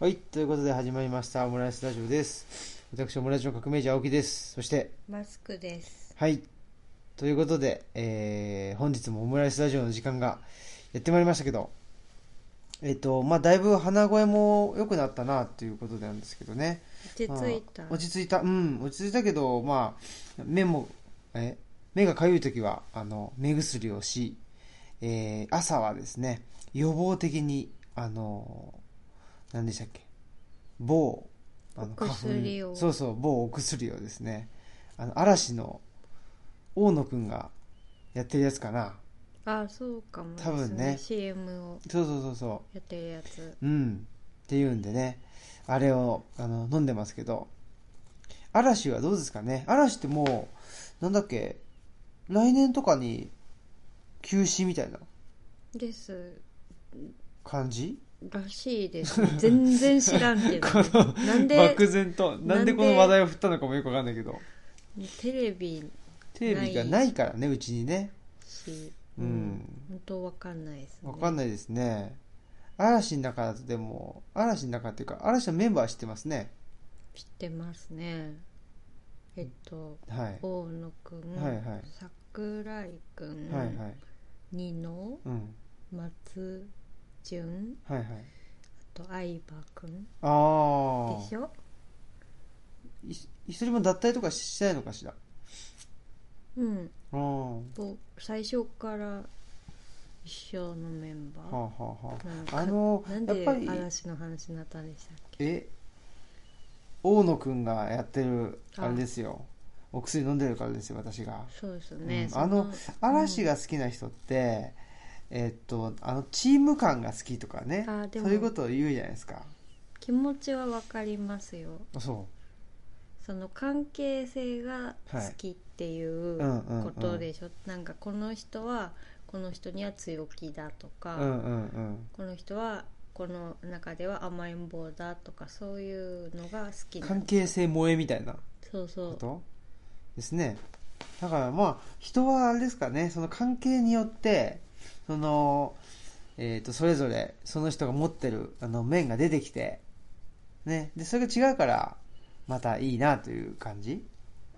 はい、ということで始まりましたオムライスラジオです。私、オムライスの革命児青木です。そして、マスクです。はい、ということで、えー、本日もオムライスラジオの時間がやってまいりましたけど、えっ、と、まあ、だいぶ鼻声も良くなったなっていうことなんですけどね。落ち着いた。まあ落ち着いた、うん、落ち着いたけど、まあ、目も、え、目がかゆいときは、あの、目薬をし、えー、朝はですね、予防的に、あの、何でしたっけ、某、あのお薬を。そうそう、某お薬をですね、あの、嵐の大野くんがやってるやつかな。あ、そうかもです、多分ね。CM を。そうそうそうそう。やってるやつ。うん。っていうんでね、あれをあの飲んでますけど、嵐はどうですかね？嵐ってもう、なんだっけ、来年とかに休止みたいなです。感じ？らしいです。全然知らんけど。なんで漠然と、なんでこの話題を振ったのかもよくわかんないけど、テレビテレビがないからね、うちにね。し、うん本当わかんないですね。わかんないですね。嵐の中だとでも、嵐の中っていうか、嵐のメンバー知ってますね。知ってますね。えっと、はい。大野くん、はいはい桜井くん、はいはい。うん。松潤、はいはい。あと相葉くん。ああ。でしょ？い一人も脱退とかしないのかしら？うん。ああはと最初から一緒のメンバあはー、あはうんああのなんでやっぱり嵐の話になったんでしたっけ？え？大野くんがやってるああれですよ。お薬飲んでるからですよ私が。そうですね、うん。そあの嵐が好きな人って、えっとあのチーム感が好きとかね。あでも。そういうことを言うじゃないですか。気持ちは分かりますよ。あそその関係性が好きっていうはい。うんうんうん。ことでしょ、なんかこの人はこの人には強気だとか、ううんうんうん。この人はこの中では甘えん坊だとかそういうのが好きな関係性萌えみたいなそうそう。ですね。だからまあ人はあれですかね。その関係によってその、えー、とそれぞれその人が持ってるあの面が出てきて、ね、でそれが違うからまたいいなという感じ？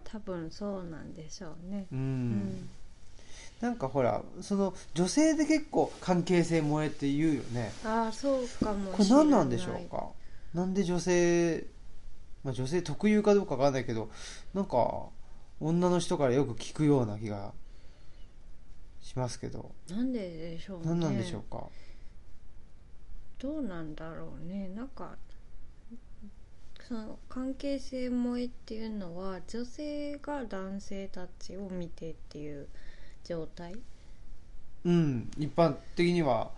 多分そうなんでしょうね。うん、うん。なんかほらその女性で結構関係性萌えって言うよね。ああそうかもこれしれない。何なんでしょうか？なんで女性、まあ、女性特有かどうかわかんないけどなんか女の人からよく聞くような気がしますけど。なんででしょうね。何なんでしょうか、どうなんだろうね。なんかその関係性萌えっていうのは女性が男性たちを見てっていう状態？うん。一般的には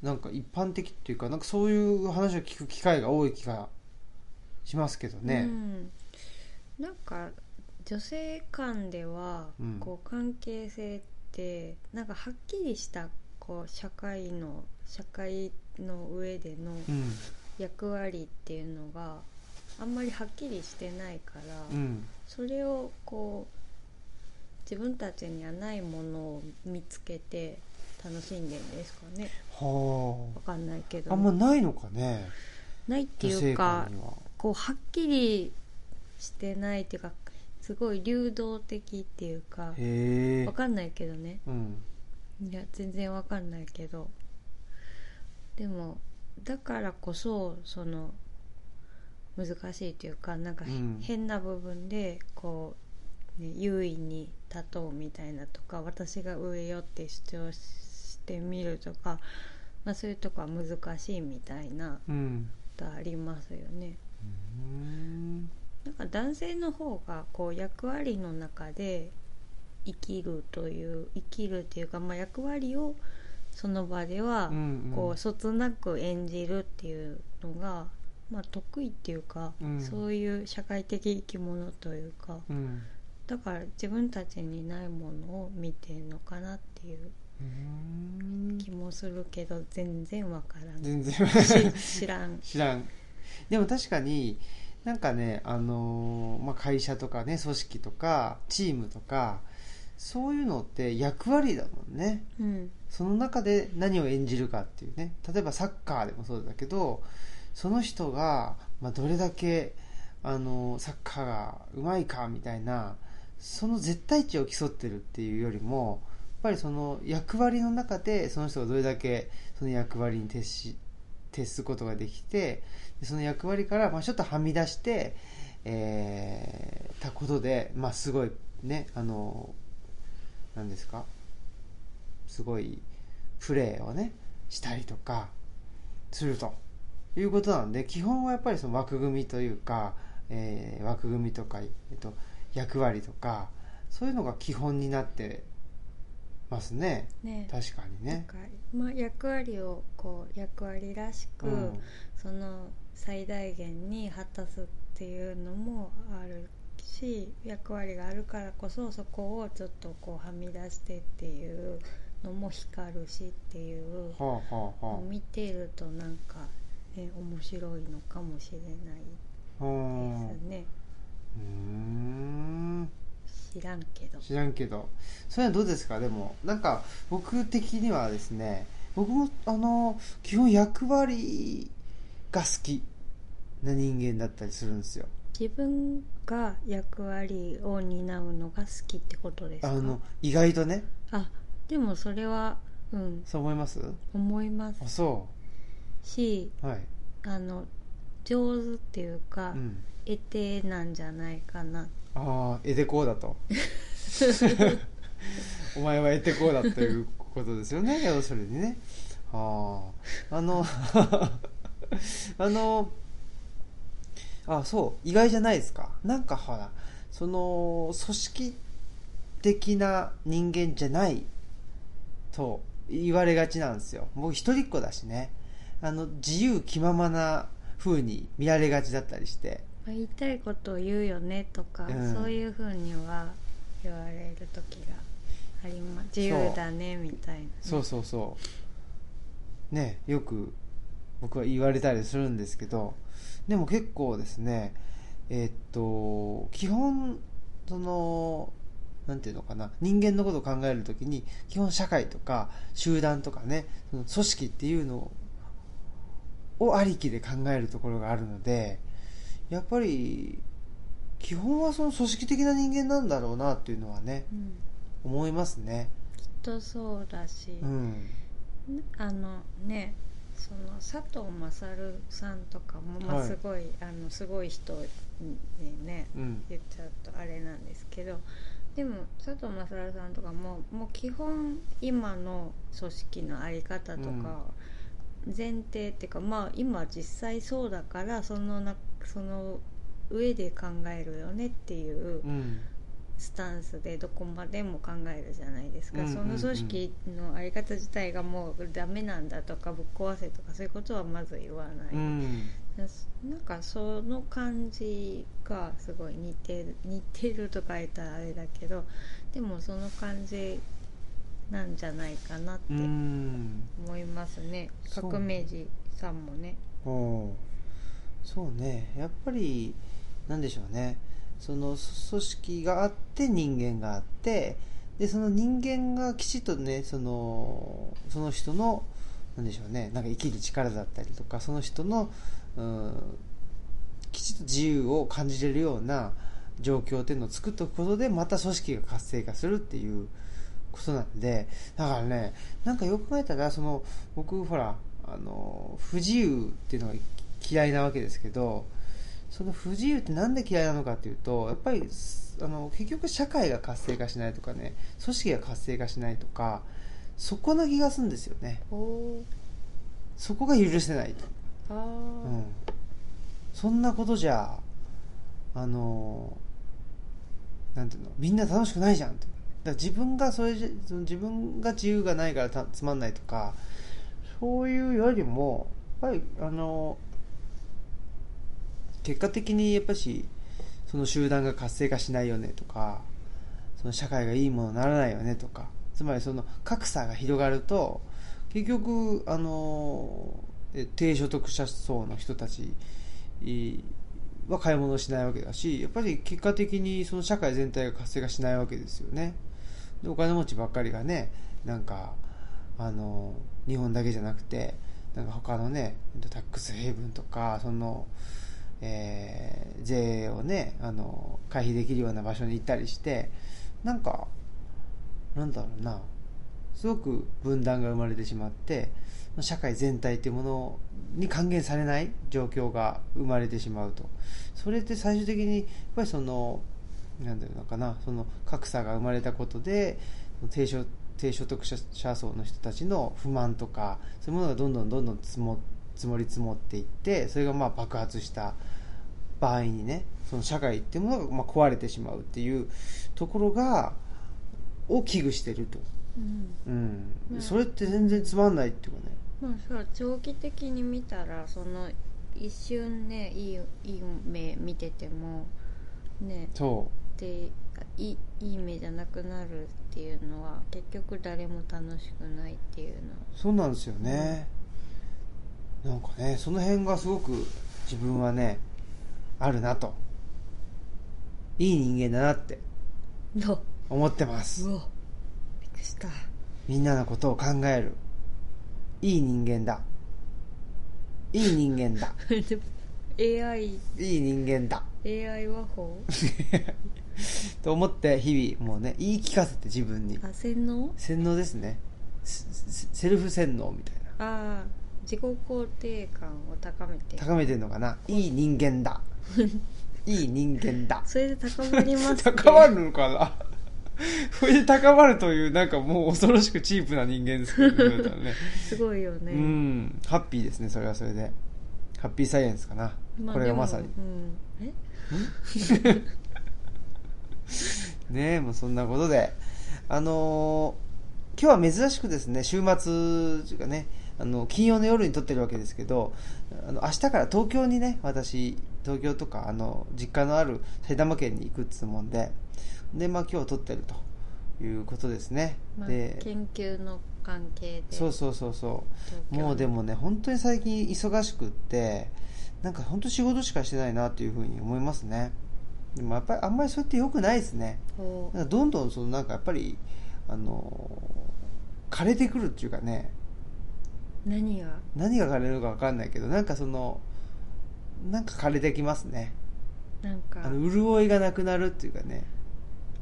なんか一般的っていうかなんかそういう話を聞く機会が多い気がしますけどうね、ん、なんか女性間ではうん。こう関係性ってなんかはっきりしたこう社会の社会の上でのうん。役割っていうのがあんまりはっきりしてないから、うん。それをこう自分たちにはないものを見つけて楽しんでるんですかね。はわかんないけあど。あんまないのかね。ないっていうかこうはっきりしてないっていうかすごい流動的っていうかへえ。わかんないけどね。うん。いや全然わかんないけど。でもだからこそその難しいというかなんかへ、うん。変な部分でこう、ね、優位に立とうみたいなとか私が上よって主張してみるとか、まあ、そういうとこは難しいみたいなうん。ことありますよね。うんなんか男性の方がこう役割の中で生きるという生きるっていうか、まあ、役割をその場ではこうそつなく演じるっていうのが、まあ、得意っていうか、うん。そういう社会的生き物というか。うん。だから自分たちにないものを見てるのかなっていううん。気もするけど全然わからん。全然し知らん。知らん。でも確かになんかね、あのーまあ、会社とかね組織とかチームとかそういうのって役割だもんね。うん。その中で何を演じるかっていうね。例えばサッカーでもそうだけどその人が、まあ、どれだけあのサッカーがうまいかみたいなその絶対値を競ってるっていうよりもやっぱりその役割の中でその人がどれだけその役割に徹し徹すことができてその役割からまあちょっとはみ出して、えーたことで、まあ、すごいねあの何ですかすごいプレーをねしたりとかするということなんで基本はやっぱりその枠組みというか、えー枠組みとか、えっと、役割とかそういうのが基本になってますね。ね。確かにね。まあ、役割をこう役割らしく、うん。その最大限に果たすっていうのもあるし役割があるからこそそこをちょっとこうはみ出してっていうのも光るしっていうはあはあは見ているとなんか、ね、面白いのかもしれないですね。うーん。知らんけど知らんけど。それはどうですか？でもなんか僕的にはですね僕もあの基本役割が好きな人間だったりするんですよ。自分が役割を担うのが好きってことですか？あの意外とね。あでもそれはうん。そう思います？思います。あそしうはい。あの上手っていうか、うん。得手なんじゃないかな。ああエデコーだと。お前はエテコーだということですよね要するにね。あああの あのあそう。意外じゃないですか。なんかほらその組織的な人間じゃないと言われがちなんですよ。僕一人っ子だしね。あの自由気ままな風に見られがちだったりして。まあ言いたいことを言うよねとか、うん。そういうふうには言われる時があります。自由だねみたいな。ね、そうそうそう。ねよく僕は言われたりするんですけどでも結構ですねえーっと基本そのなんていうのかな人間のことを考えるときに基本社会とか集団とかねその組織っていうのをありきで考えるところがあるのでやっぱり基本はその組織的な人間なんだろうなっていうのはねうん。思いますね。きっとそうだし、うん。あのねその佐藤勝さんとかも、まあ、はいすごい、あのすごい人にねうん。言っちゃうとあれなんですけどでも佐藤勝さんとかももう基本今の組織の在り方とか前提っていうか、まあ今実際そうだからそのなその上で考えるよねっていううんスタンスでどこまでも考えるじゃないですか、うんうんうん。その組織の在り方自体がもうダメなんだとかぶっ壊せとかそういうことはまず言わない、うん。なんかその感じがすごい似てる似てるとか言ったらあれだけどでもその感じなんじゃないかなってうん。思いますね、そう。革命児さんもね。そうね。やっぱりなんでしょうねその組織があって人間があってでその人間がきちっとねそのその人のなんでしょうねなんか生きる力だったりとかその人のうんきちっと自由を感じれるような状況っていうのを作っておくことでまた組織が活性化するっていうことなんでだからねなんかよく考えたらその僕ほらあの不自由っていうのが嫌いなわけですけどその不自由ってなんで嫌いなのかっていうとやっぱりあの結局社会が活性化しないとかね組織が活性化しないとかそこな気がするんですよね。そこが許せないと、うん、そんなことじゃあのなんていうのみんな楽しくないじゃんって。だ自分がそれ自分が自由がないからたつまんないとかそういうよりもやっぱりあの結果的にやっぱしその集団が活性化しないよねとかその社会がいいものにならないよねとかつまりその格差が広がると結局あの低所得者層の人たちは買い物しないわけだしやっぱり結果的にその社会全体が活性化しないわけですよね。でお金持ちばっかりがねなんかあの日本だけじゃなくてなんか他のねタックスヘイブンとかその、えー、税をねあの回避できるような場所に行ったりしてなんかなんだろうなすごく分断が生まれてしまって社会全体っていうものに還元されない状況が生まれてしまうと。それって最終的にやっぱりそのなんだろうのかなその格差が生まれたことで低所低所得者層の人たちの不満とかそういうものがどんどんどんどん積も積もり積もっていってそれがまあ爆発した場合にねその社会っていうものがまあ壊れてしまうっていうところがを危惧してると、うん。うん。それって全然つまんないっていうかね。まあさ長期的に見たらその一瞬ねいいいい目見ててもねそう。でいいいい目じゃなくなるっていうのは結局誰も楽しくないっていうのそうなんですよね、なんかねその辺がすごく自分はねあるなと。いい人間だなって。思ってます。うわびっくりした。みんなのことを考える。いい人間だ。いい人間だ。AI いい人間だ。AI 和法と思って日々もうね言い聞かせて自分に。あ洗脳？洗脳ですね。セセルフ洗脳みたいな。ああ自己肯定感を高めて。高めてるのかな。いい人間だいい人間だ。それで高まります高まるのかな？それで高まるというなんかもう恐ろしくチープな人間ですけどねね。すごいよね、うん。ハッピーですねそれはそれで。ハッピーサイエンスかな、まあこれがまさに。うん、え？ねえもうそんなことで。あのー今日は珍しくですね週末というかねあの金曜の夜に撮ってるわけですけどあの明日から東京にね私東京とかあの実家のある埼玉県に行くっつうもんででまあ今日撮ってるということですね、まあ、で研究の関係で。そうそうそうそう。もうでもね本当に最近忙しくってなんか本当仕事しかしてないなっていうふうに思いますね。でもやっぱりあんまりそれって良くないですね。どんどんそのなんかやっぱりあの枯れてくるっていうかね。何が？何が枯れるか分かんないけどなんかそのなんか枯れてきますね。なんか。あの潤いがなくなるっていうかね。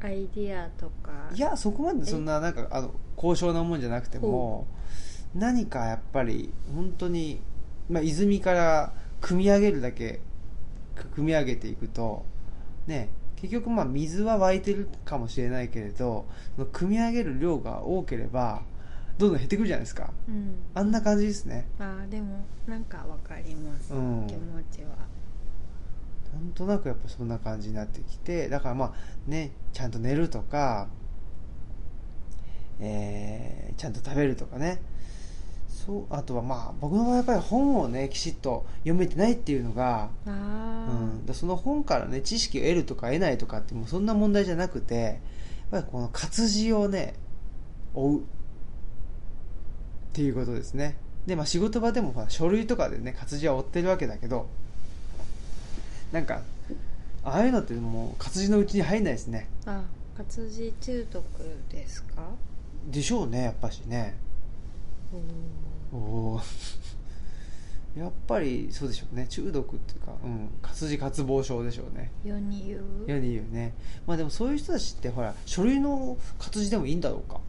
アイディアとか。いやそこまでそんななんかあの高尚なもんじゃなくても何かやっぱり本当にまあ泉から組み上げるだけ組み上げていくとね結局まあ水は湧いてるかもしれないけれど組み上げる量が多ければどんどん減ってくるじゃないですか。うん。あんな感じですね。あーでもなんかわかります、うん。気持ちは。なんとなくやっぱそんな感じになってきてだからまあねちゃんと寝るとか、えーちゃんと食べるとかね。そうあとはまあ僕の場合やっぱり本をねきちっと読めてないっていうのが、あうあ、ん、だその本からね知識を得るとか得ないとかってもうそんな問題じゃなくてやっぱりこの活字をね追うっていうことですね。でまあ仕事場でも書類とかでね活字は追ってるわけだけどなんかああいうのってもう活字のうちに入んないですね。あ活字中毒ですか？でしょうねやっぱしね。おおお やっぱりそうでしょうね。中毒っていうか、うん、活字渇望症でしょうね。世に言う？世に言うね。まあでもそういう人たちってほら書類の活字でもいいんだろうか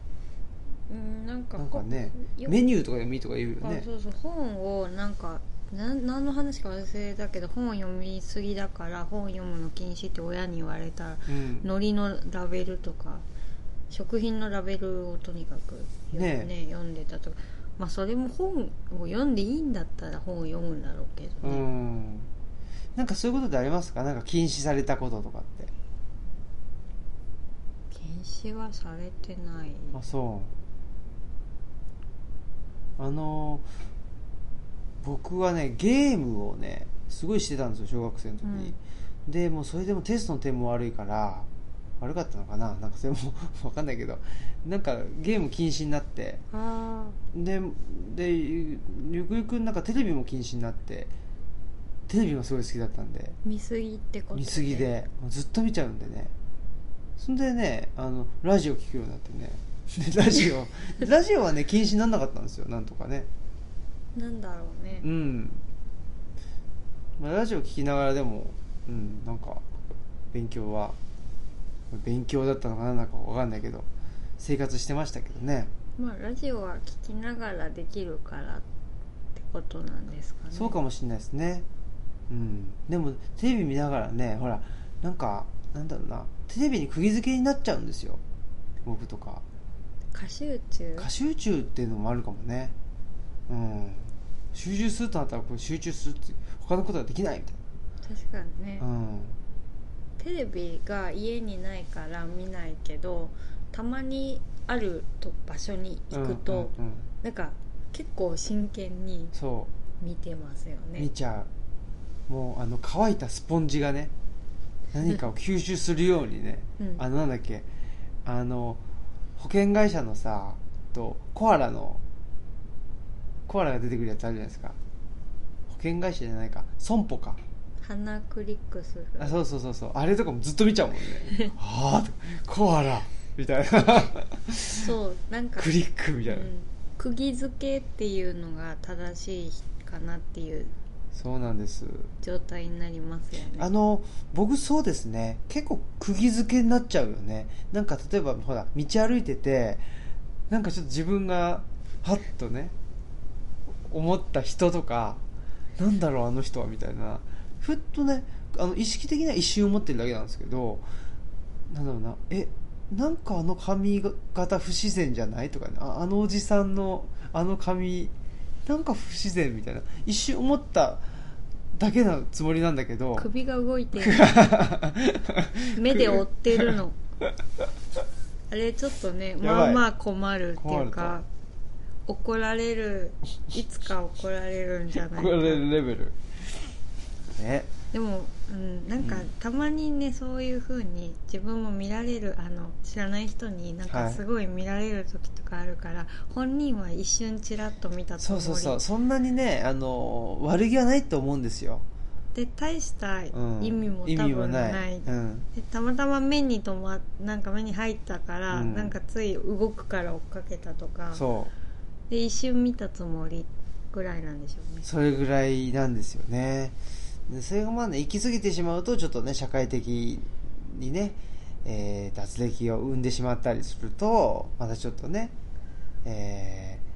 うんなんかなんかねよメニューとかでもいいとか言うよあね。そうそう本をなんかな何の話か忘れたけど本を読みすぎだから本読むの禁止って親に言われたらうん。海苔のラベルとか食品のラベルをとにかくねね読んでたとか。まあそれも本を読んでいいんだったら本を読むんだろうけどうね、ん。なんかそういうことってありますか？なんか禁止されたこととかって。禁止はされてない。あそうあの僕はねゲームをねすごいしてたんですよ小学生の時に、でもうそれでもテストの点も悪いから悪かったのかな？なんかそれも分かんないけど。なんかゲーム禁止になって。あででゆくゆくなんかテレビも禁止になって。テレビもすごい好きだったんで。あ見すぎってこと見すぎで。ずっと見ちゃうんでね。そんでねあのラジオ聞くようになってね。で ラジオ。ラジオはね禁止にならなかったんですよ。なんとかね。なんだろうね。うん、まあ、ラジオ聞きながらでもうんなんか勉強は勉強だったのか何だか分かんないけど生活してましたけどね。まあラジオは聞きながらできるからってことなんですかね。そうかもしれないですね。うん。でもテレビ見ながらねほらなんかなんだろうな。テレビに釘付けになっちゃうんですよ。僕とか過集中過集中っていうのもあるかもね。うん。集中するとなったらこれ集中するって他のことができないみたい確かにね、なうん。テレビが家にないから見ないけどたまにあると場所に行くと、うんうんうん。なんか結構真剣にそ見てますよう見ねちゃう。もうあの乾いたスポンジがね何かを吸収するようにね、うん。あのなんだっけあの保険会社のさとコアラのコアラが出てくるやつあるじゃないですか。保険会社じゃないか。損保か。鼻クリックする。あそうそうそうそう。あれとかもずっと見ちゃうもんね。ああコアラ。みたいな。そうなんかクリックみたいな、うん、釘付けっていうのが正しいかなっていうそうなんです。状態になりますよね。あの僕そうですね。結構釘付けになっちゃうよね。なんか例えばほら道歩いててなんかちょっと自分がハッとね思った人とかなんだろうあの人はみたいな。ふっとねあの意識的には一瞬思ってるだけなんですけどなんだろうな。えなんかあの髪型不自然じゃない？とかね。ああのおじさんのあの髪なんか不自然みたいな。一瞬思っただけのつもりなんだけど。首が動いて。る 目で追ってるの。あれちょっとねまあまあ困るっていう困かる怒られるいつか怒られるんじゃないか。これレベル。ねでも、うん、なんかうん。たまにねそういう風に自分も見られるあの知らない人になんはい。かすごい見られる時とかあるから、本人は一瞬ちらっと見たつもり。そうそうそう。そんなにねあの悪気はないと思うんですよ、で大したうん、意味も多意味も分ない,、うん、でたまたま目に止まなんか目に入ったから、うん。なんかつい動くから追っかけたとかそう。で一瞬見たつもりぐらいなんでしょうね。それぐらいなんですよねでそれがまあね行き過ぎてしまうとちょっとね社会的にね、えー脱歴を生んでしまったりするとまたちょっとね、えー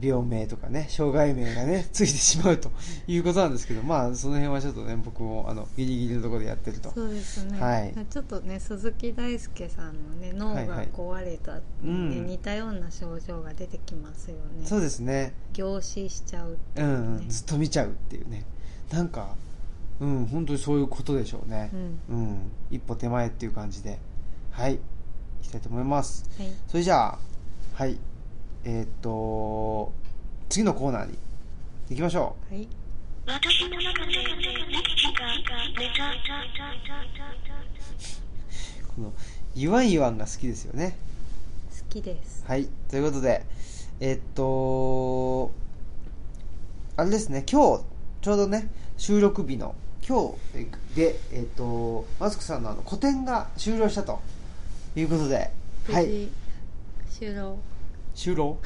病名とかね障害名がね ついてしまうということなんですけどまあその辺はちょっとね僕もあのギリギリのところでやってると。そうですね、はい。ちょっとね鈴木大輔さんのね脳がはい。はい壊れたっていうね、うん。似たような症状が出てきますよね。そうですね。凝視しちゃうういうね、ん、ずっと見ちゃうっていうねなんかうん本当にそういうことでしょうね。うん。うん、一歩手前っていう感じで。はい。いきたいと思います。はい。それじゃあはい。えーっと次のコーナーに。行きましょはい。私の中でこの言わん言わんが好きですよね。好きです。はい。ということでえーっとあれですね。今日ちょうどね収録日の今日でえーっとマスクさんのあの個展が終了したと。いうことではい。無事終了。終了？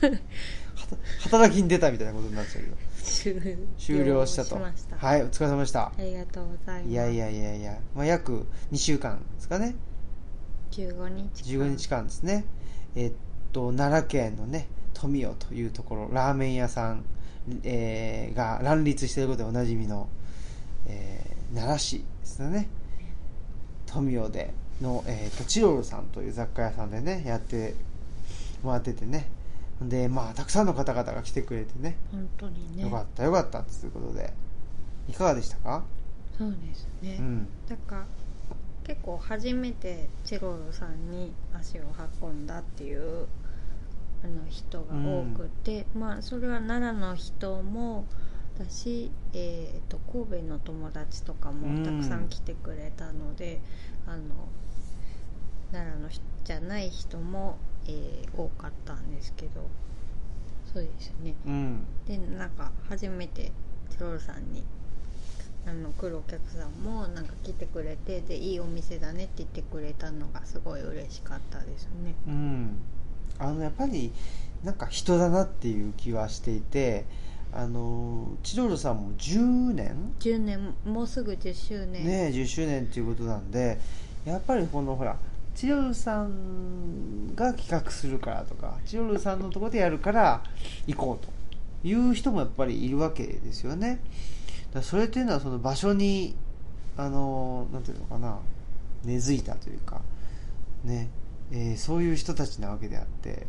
はた働きに出たみたいなことになっちゃうけど。終終了したと。しました。はいお疲れ様でした。ありがとうございます。いやいやいやいや、まあ、約2週間ですかね。15日間。15日間ですね。えっと奈良県のね富雄というところラーメン屋さん、えーが乱立していることでおなじみの、えー奈良市ですよね。富雄での、えー、とチロルさんという雑貨屋さんでねやってもらっててね。でまあたくさんの方々が来てくれてね。本当にね。よかったよかったということで。いかがでしたか？そうですね、うん。なんか結構初めてチロルさんに足を運んだっていうあの人が多くて、まあそれは奈良の人もだし、えー、と神戸の友達とかもたくさん来てくれたので、あの奈良の人じゃない人も、えー多かったんですけどそうですね。うん。でなんか初めてチロルさんにあの来るお客さんもなんか来てくれてでいいお店だねって言ってくれたのがすごい嬉しかったですね。うんあのやっぱりなんか人だなっていう気はしていてあのチロルさんも10年？10年もうすぐ10周年。ね10周年っていうことなんでやっぱりこのほらチロルさんが企画するからとかチロルさんのところでやるから行こうという人もやっぱりいるわけですよね。だそれっていうのはその場所にあのなんていうのかな根付いたというかね、えーそういう人たちなわけであって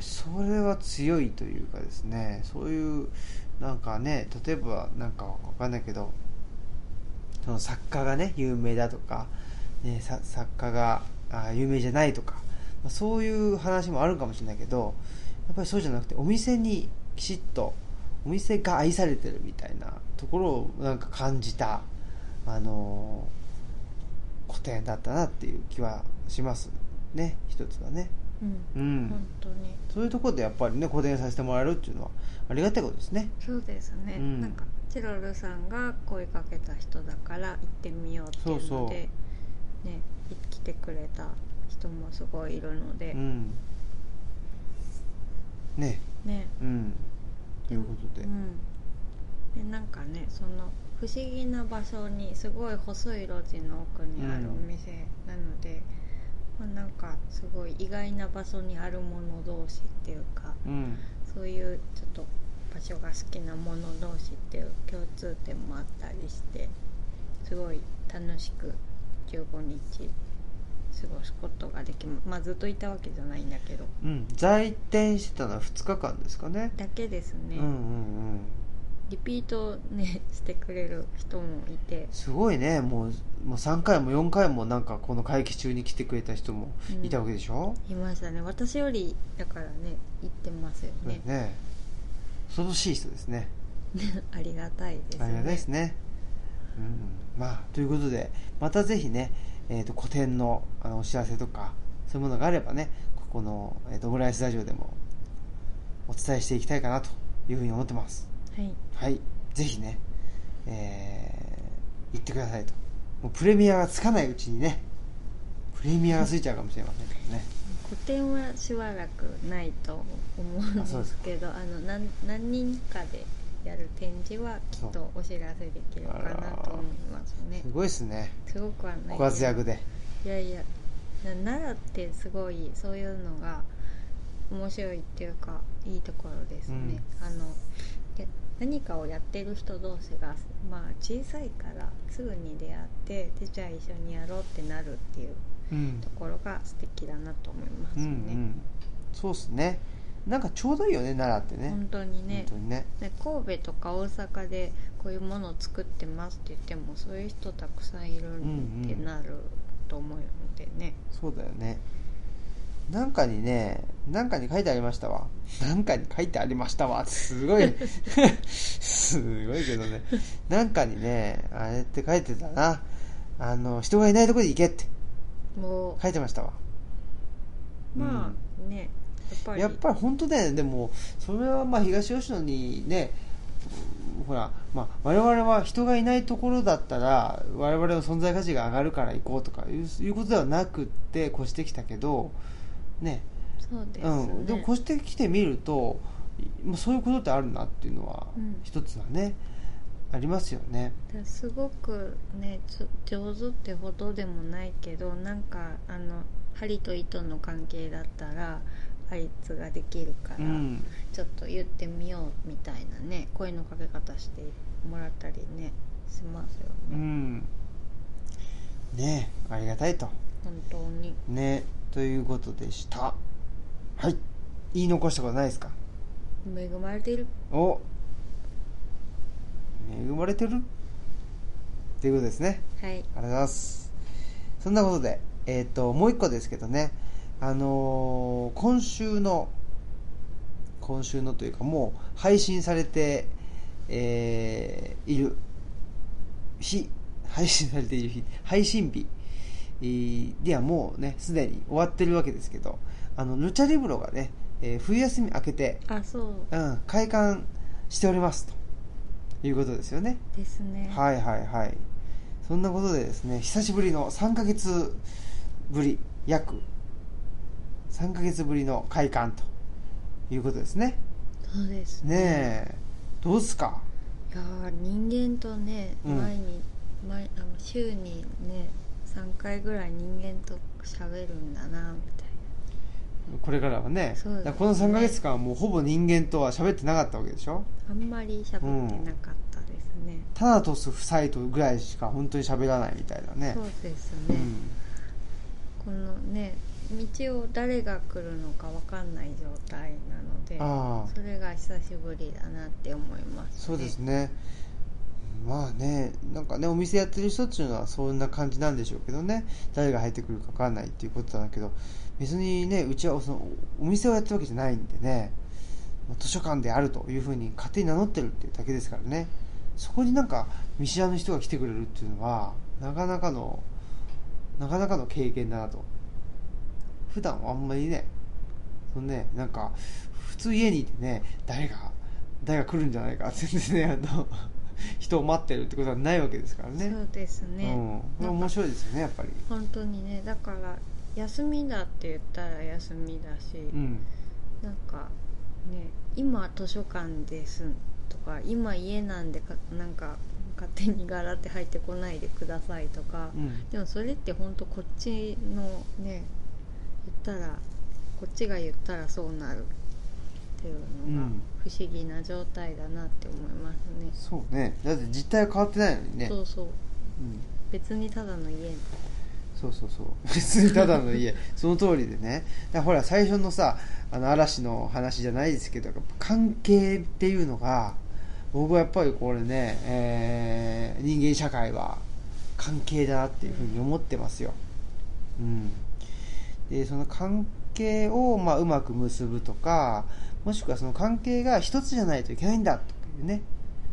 それは強いというかですねそういうなんかね例えばなんかわかんないけどその作家がね有名だとか、ね、作家があ有名じゃないとか、まあ、そういう話もあるかもしれないけどやっぱりそうじゃなくてお店にきちっとお店が愛されてるみたいなところをなんか感じたあのー古典だったなっていう気はします。ね一つはね。うん。うん、本当に。そういうところでやっぱりね古典させてもらえるっていうのはありがたいことですね。そうですね、うん。なんかチロルさんが声かけた人だから行ってみようっていうのでそうそう。ね来てくれた人もすごいいるので、うん。ね。ね。うん。ということで。うん、でなんかねその不思議な場所にすごい細い路地の奥にあるお店なので、まあ、なんかすごい意外な場所にあるもの同士っていうかうん。そういうちょっと場所が好きなもの同士っていう共通点もあったりしてすごい楽しく15日過ごすことができままあずっといたわけじゃないんだけど。うん。在店してたのは2日間ですかね。だけですね、うんうんうんリピートねしてくれる人もいて。すごいね。もうもう3回も4回もなんかこの会期中に来てくれた人もいたわけでしょ、いましたね。私よりだからね行ってますよね。ね恐ろしい人ですね。ありがたいですね。ありがたいですね、うん、まあということでまたぜひね、えー、と個展のあのお知らせとかそういうものがあればねここの、えー、とオムライスラジオでもお伝えしていきたいかなというふうに思ってますはい。はい。ぜひねえー、行ってくださいと。もうプレミアがつかないうちにねプレミアがついちゃうかもしれませんけどね。個展はしばらくないと思うんですけどあの何何人かでやる展示はきっとお知らせできるかなと思いますね。すごいですね。すごくはないご活躍で。いやいやな奈良ってすごいそういうのが面白いっていうかいいところですね、あので何かをやってる人同士が、まあ、小さいからすぐに出会ってでじゃあ一緒にやろうってなるっていううん。ところが素敵だなと思いますうんうね、ん。そうっすね。なんかちょうどいいよね奈良ってね。本当にね。本当にね。で神戸とか大阪でこういうものを作ってますって言ってもそういう人たくさんいるってなると思うのでね、そうだよねなんかにねなんかに書いてありましたわ。なんかに書いてありましたわ。すごい。すごいけどね。なんかにねあれって書いてたな。あの人がいないところで行けって。も書いてましたわ。うまあねやっぱり。やっぱり本当だよね。でもそれはまあ東吉野にねほら、まあ、我々は人がいないところだったら我々の存在価値が上がるから行こうとかいういうことではなくって越してきたけどね。そうですね、うん、でも越してきてみるとまあそういうことってあるなっていうのはうん。一つはね、ありますよね。ですごくね上手ってほどでもないけどなんかあの針と糸の関係だったらあいつができるから、うん。ちょっと言ってみようみたいなね声のかけ方してもらったりねしますようね、ん。ねありがたいと本当に。ねということでした。はい。言い残したことないですか？恵まれている。お。恵まれてる？っていうことですね。はい。ありがとうございます。そんなことでえっ、ともう一個ですけどね。あのー今週の今週のというかもう配信されて、えーいる日。配信されている日。配信日。えーではもうねすでに終わってるわけですけどあのルチャリブロがね、えー冬休み明けてあそう。うん、開館しておりますと。いうことですよね。ですね。はいはいはい。そんなことでですね、久しぶりの3ヶ月ぶり、約3ヶ月ぶりの開館と。いうことですね。そうですね。え。どうっすか？いやー人間とねうん。前に、前あの週にね3回ぐらい人間と喋るんだなみたいこれからはねそうですね。だからこの3ヶ月間はもうほぼ人間とは喋ってなかったわけでしょ？なあんまり喋ってなかったですね、タナトス夫妻とぐらいしか本当に喋らないみたいなねそうですね、うんこのね道を誰が来るのか分かんない状態なのでああ。それが久しぶりだなって思います、ね、そうですねまあねなんかねお店やってる人っていうのはそんな感じなんでしょうけどね。誰が入ってくるか分かんないっていうことなんだけど別にねうちはそのお店をやってるわけじゃないんでね。図書館であるというふうに勝手に名乗ってるっていうだけですからね。そこになんか見知らぬ人が来てくれるっていうのはなかなかのなかなかの経験だなと。普段はあんまりねそのねなんか普通家にいてね誰が誰が来るんじゃないかって言ってねあの。人を待ってるってことはないわけですからね。そうですね、うん、面白いですよねやっぱり。本当にねだから休みだって言ったら休みだし、うん。なんかね今図書館ですとか今家なんでかなんか勝手にガラって入ってこないでくださいとか、うん。でもそれって本当こっちのね言ったらこっちが言ったらそうなるっていうのがうん。不思議な状態だなって思いますね、そうね。だって実態は変わってないのにね。そうそう。うん、別にただの家。そうそうそう。別にただの家。その通りでね。ほら最初のさあの嵐の話じゃないですけど関係っていうのが僕はやっぱりこれね、えー人間社会は関係だなっていうふうに思ってますよ、うん、でその関係をまあうまく結ぶとかもしくはその関係が一つじゃないといけないんだというね。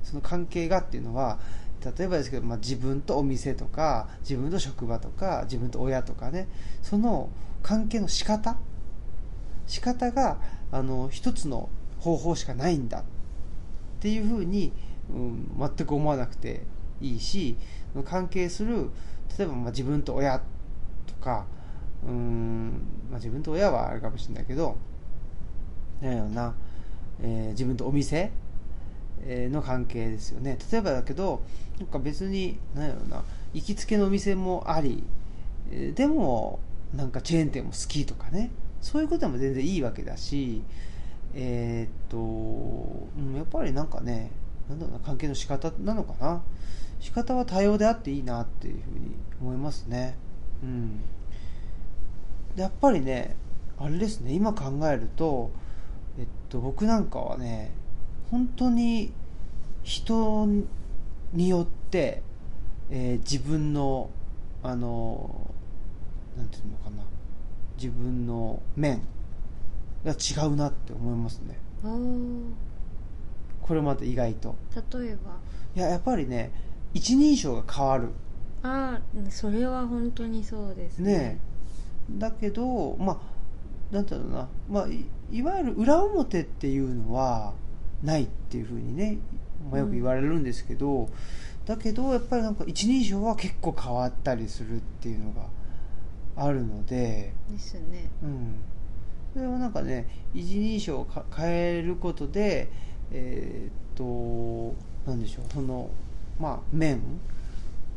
その関係がっていうのは例えばですけど、まあ、自分とお店とか自分と職場とか自分と親とかね。その関係の仕方。仕方があの一つの方法しかないんだっていうふうに、うん、全く思わなくていいし関係する例えばまあ自分と親とかうん、まあ、自分と親はあれかもしれないけどなんやろな、えー自分とお店？の関係ですよね。例えばだけどなんか別に何やろな。行きつけのお店もありでもなんかチェーン店も好きとかね。そういうことでも全然いいわけだしえーっと、うん、やっぱりなんかねなんだろうな関係の仕方なのかな。仕方は多様であっていいなっていうふうに思いますね。うん。やっぱりねあれですね。今考えるとえっと僕なんかはね本当に人によって、えー自分のあのなんていうのかな。自分の面が違うなって思いますね。これまで意外と。例えば？いややっぱりね一人称が変わる。ああそれは本当にそうですね。ねえ。だけどまあなんだろうな、まあ、いいわゆる裏表っていうのはないっていうふうにね、まあ、よく言われるんですけど、だけどやっぱりなんか一人称は結構変わったりするっていうのがあるので、ですね。うん、それはなんかね一人称をか変えることでえーっとなんでしょうそのまあ面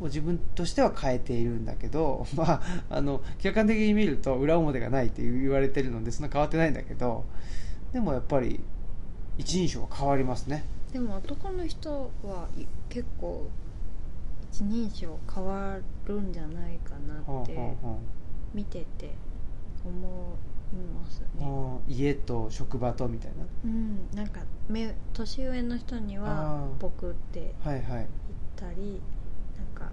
を自分としては変えているんだけど、まあ、あの客観的に見ると裏表がないって言われてるのでそんな変わってないんだけどでもやっぱり一人称は変わりますね。でも男の人はい結構一人称変わるんじゃないかなって見てて思いますね。家と職場とみたいうん。なんかめ年上の人にあはー「僕」ってなはいはい。言ったりなんか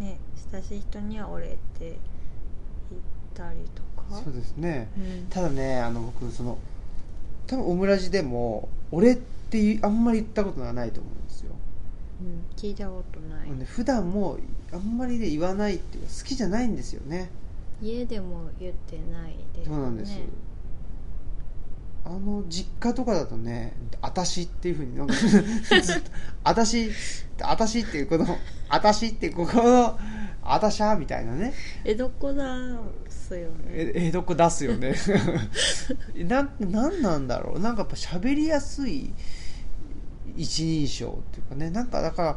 ね親しい人には「俺」って言ったりとか？そうですね。うん。ただねあの僕その多分オムラジでも俺ってあんまり言ったことがないと思うんですよ、うん、聞いたことない、で普段もあんまりね言わないっていうか好きじゃないんですよね。家でも言ってないですね。そうなんですあの実家とかだとね「あたし」っていうふうになんかずっと「あたし」「あたし」っていうこの「あたし」っていうここの「あたしゃ」みたいなね。えどこだすすよね。え江戸っ子出すよね。ななんなんだろう。なんかやっぱ喋りやすい一人称っていうかね。なんかだから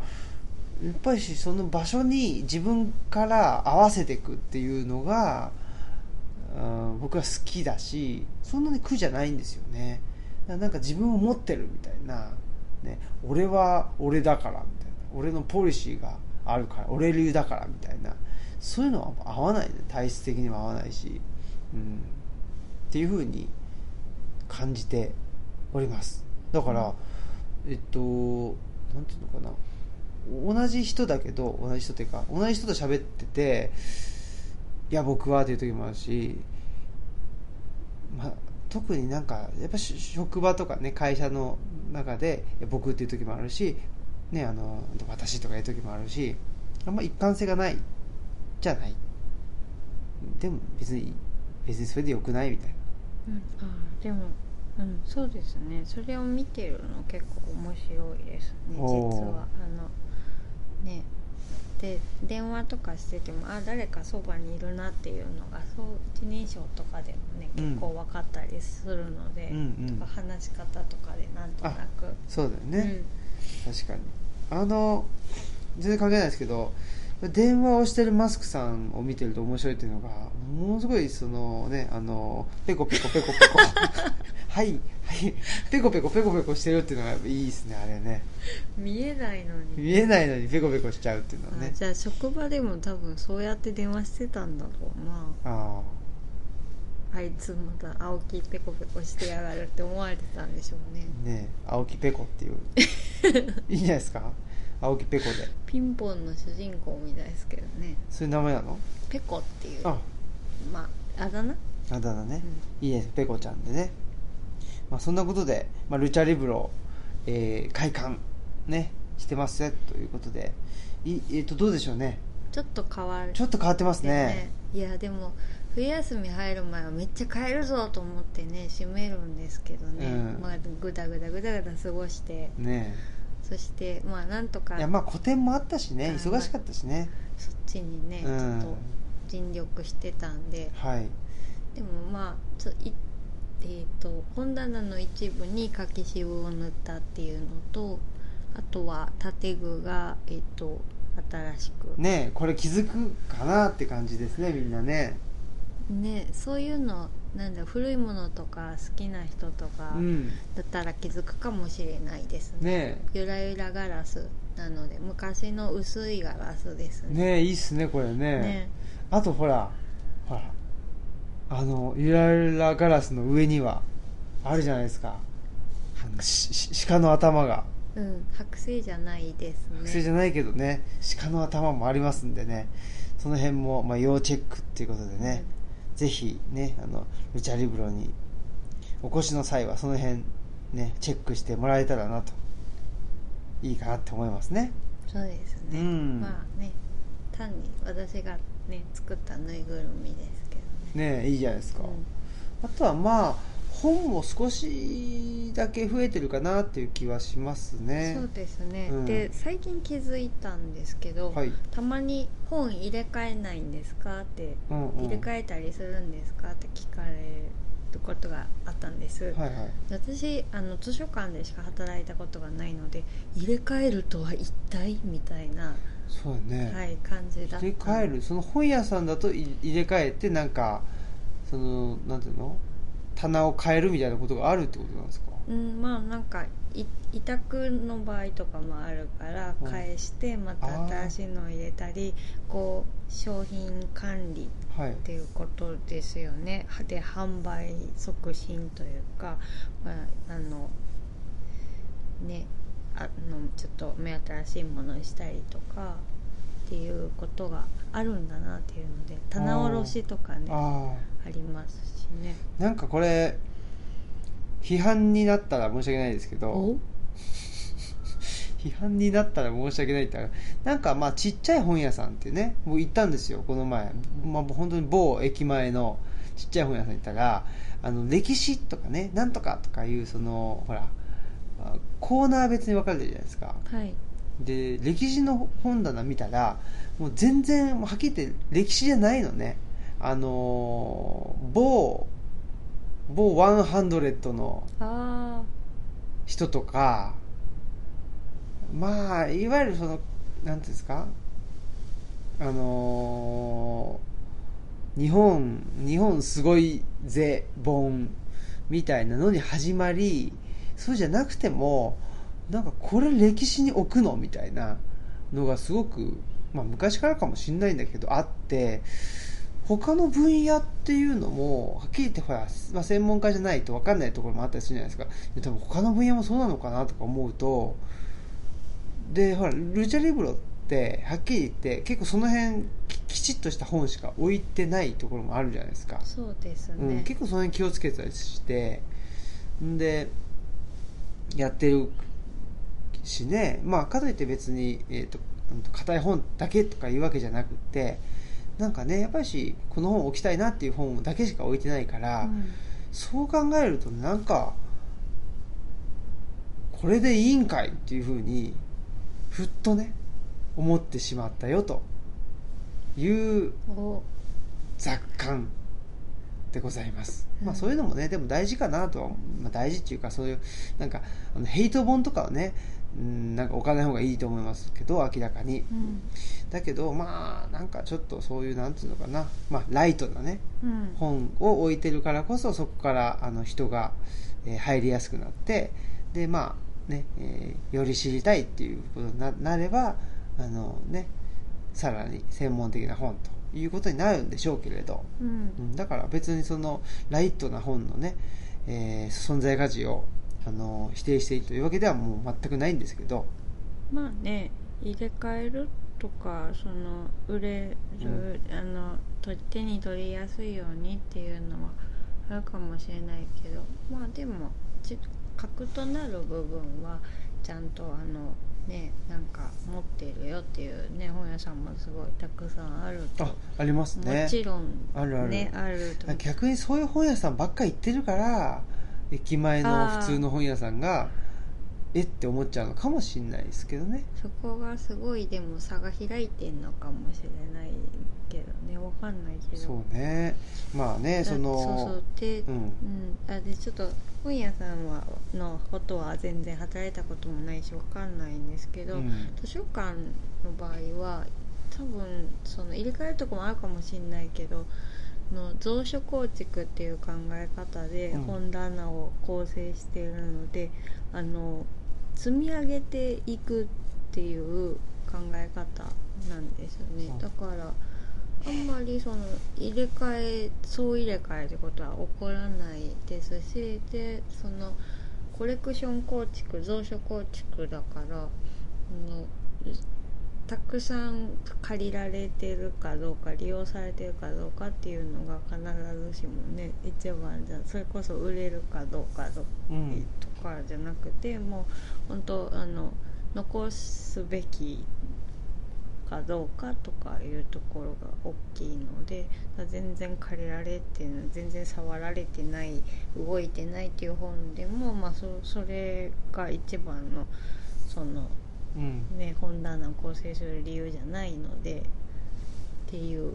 やっぱりその場所に自分から合わせていくっていうのが、うん僕は好きだしそんなに苦じゃないんですよね。なんか自分を持ってるみたいな、ね、俺は俺だからみたいな俺のポリシーがあるから俺流だからみたいなそういうのは合わないね。体質的にも合わないし、うん、っていうふうに感じております。だからえっとなんていうのかな。同じ人だけど同じ人っていうか同じ人と喋ってていや僕はっていう時もあるし、まあ、特になんかやっぱし職場とかね会社の中で僕っていう時もあるし、ね、あの私とかいう時もあるしあんま一貫性がないじゃない。でも別に別にそれでよくないみたいな。うん、あーでも、うん、そうですね。それを見てるの結構面白いですね実は。あのねで電話とかしててもあ誰かそばにいるなっていうのがそう一人称とかでもねうん。結構分かったりするので、うんうん。とか話し方とかでなんとなく。そうだよね、確かに。あの全然関係ないですけど電話をしてるマスクさんを見てると面白いっていうのがものすごいそのねあのペコペコペコペコ はいはい。ペコペコペコペコしてるっていうのがやっぱいいですねあれね。うん見えないのに。見えないのにペコペコしちゃうっていうのはね。あじゃあ職場でも多分そうやって電話してたんだろうな。ああいつまた青木ペコペコしてやがるって思われてたんでしょうね。あね青木ペコっていう。いいんじゃないですか？青木ペコで。ピンポンの主人公みたいですけどね。そういう名前なの？ペコっていう。あ。まああだ名？あだ名ね、いいですペコちゃんでね、まあ、そんなことで、まあ、ルチャリブロ、えー開館ねしてますよということで。いえっ、とどうでしょうね？ちょっと変わる。ちょっと変わってますね。いやでも冬休み入る前はめっちゃ帰るぞと思ってね閉めるんですけどね、うん。まあぐだぐだぐだぐだ過ごして。ね。そしてまあなんとか。いやまあ個展もあったしね。あ忙しかったしね。そっちにね、うん。ちょっと尽力してたんで。はい。でもまあちょいえー、と本棚の一部に柿渋を塗ったっていうのとあとは建具が、えー、と新しく。ねこれ気づくかなって感じですねみんなね。ねそういうのなんだ古いものとか好きな人とかうん。だったら気づくかもしれないですね。ねゆらゆらガラスなので昔の薄いガラスですね。ねいいっすねこれね。ねあとほらほらあのゆらゆらガラスの上にはあるじゃないですか。あのしし鹿の頭が。うん。剥製じゃないですね。薬じゃないけどね鹿の頭もありますんでね。その辺も、まあ、要チェックっていうことでね、ぜひねあのルチャリブロにお越しの際はその辺ねチェックしてもらえたらなと。いいかなって思いますね。そうですね、うん。まあね単に私がね作ったぬいぐるみですねねいいじゃないですか、うん。あとはまあ本も少しだけ増えてるかなっていう気はしますね。そうですね、うん。で最近気づいたんですけど、はい、たまに本入れ替えないんですか？って、うんうん。入れ替えたりするんですか？って聞かれることがあったんです、はいはい。私あの図書館でしか働いたことがないので入れ替えるとは一体？みたいな、そうだね、はい、感じだ入れ替えるその本屋さんだとい入れ替えてなんかそのなんていうの？棚を変えるみたいなことがあるってことなんですか？うんまあなんかい委託の場合とかもあるからうん。返してまた新しいのを入れたりこう商品管理はいっていうことですよね。で販売促進というか、まあ、あのねあのちょっと目新しいものにしたりとかっていうことがあるんだなっていうので棚卸しとかねあありますしね。あなんかこれ批判になったら申し訳ないですけどお？批判になったら申し訳ないってなんかまあちっちゃい本屋さんってね僕行ったんですよこの前、まあ、本当に某駅前のちっちゃい本屋さん行ったらあの歴史とかねなんとかとかいうそのほらあコーナー別に分かれてるじゃないですか。はい。で歴史の本棚見たらもう全然はっきり言って歴史じゃないのね。あのー某某100のあ人とかまあいわゆるそのなんていうんですか？あのー日本日本すごいぜ本みたいなのに始まりそうじゃなくてもなんかこれ歴史に置くのみたいなのがすごく、まあ、昔からかもしれないんだけどあって他の分野っていうのもはっきり言ってほら、まあ、専門家じゃないと分かんないところもあったりするじゃないですか。で多分他の分野もそうなのかなとか思うとでほらルチャリブロってはっきり言って結構その辺ききちっとした本しか置いてないところもあるじゃないですか。あそうですうん、ね、結構その辺気をつけてたりしてんでやってるしね。まあかといって別に、えー、とうんと硬い本だけとかいうわけじゃなくってなんかねやっぱりしこの本置きたいなっていう本だけしか置いてないから、うん。そう考えるとなんかこれでいいんかいっていうふうにふっとね思ってしまったよというお。雑感でございます、うん。まあそういうのもねでも大事かなとは、まあ、大事っていうかそういうなんかあのヘイト本とかはねうんなんか置かない方がいいと思いますけど明らかに。うん。だけどまあなんかちょっとそういうなんていうのかな。まあライトなねうん。本を置いてるからこそそこからあの人が、えー入りやすくなってでまあね、えーより知りたいっていうことにななればあのねさらに専門的な本ということになるんでしょうけれど、うん。うんだから別にそのライトな本のね、えー存在価値をあの否定しているというわけではもう全くないんですけど、まあね入れ替えるとかその売れる、あのと手に取りやすいようにっていうのはあるかもしれないけど。まあでもち核となる部分はちゃんとあのねなんか持ってるよっていうね本屋さんもすごいたくさんあると。あありますね。もちろんあるある。ねあると逆にそういう本屋さんばっかり行ってるから駅前の普通の本屋さんがえって思っちゃうのかもしれないですけどね。そこがすごいでも差が開いてんのかもしれないけどかんないけど。そうね。まあねそのそうそう。で、うん。うん、あでちょっと本屋さんはのことは全然働いたこともないしわかんないんですけど、うん。図書館の場合は多分その入れ替えるとこもあるかもしれないけどの蔵書構築っていう考え方でうん。本棚を構成しているので、あの積み上げていくっていう考え方なんですよね。だからあんまりその入れ替え総入れ替えってことは起こらないですしでそのコレクション構築蔵書構築だからあのたくさん借りられてるかどうか利用されてるかどうかっていうのが必ずしもね一番じゃそれこそ売れるかどうかとかじゃなくてもう本当あの残すべきかどうかとかいうところが大きいので全然借りられて全然触られてない動いてないっていう本でも、まあ、そそれが一番のその、うん。ね、本棚を構成する理由じゃないのでっていう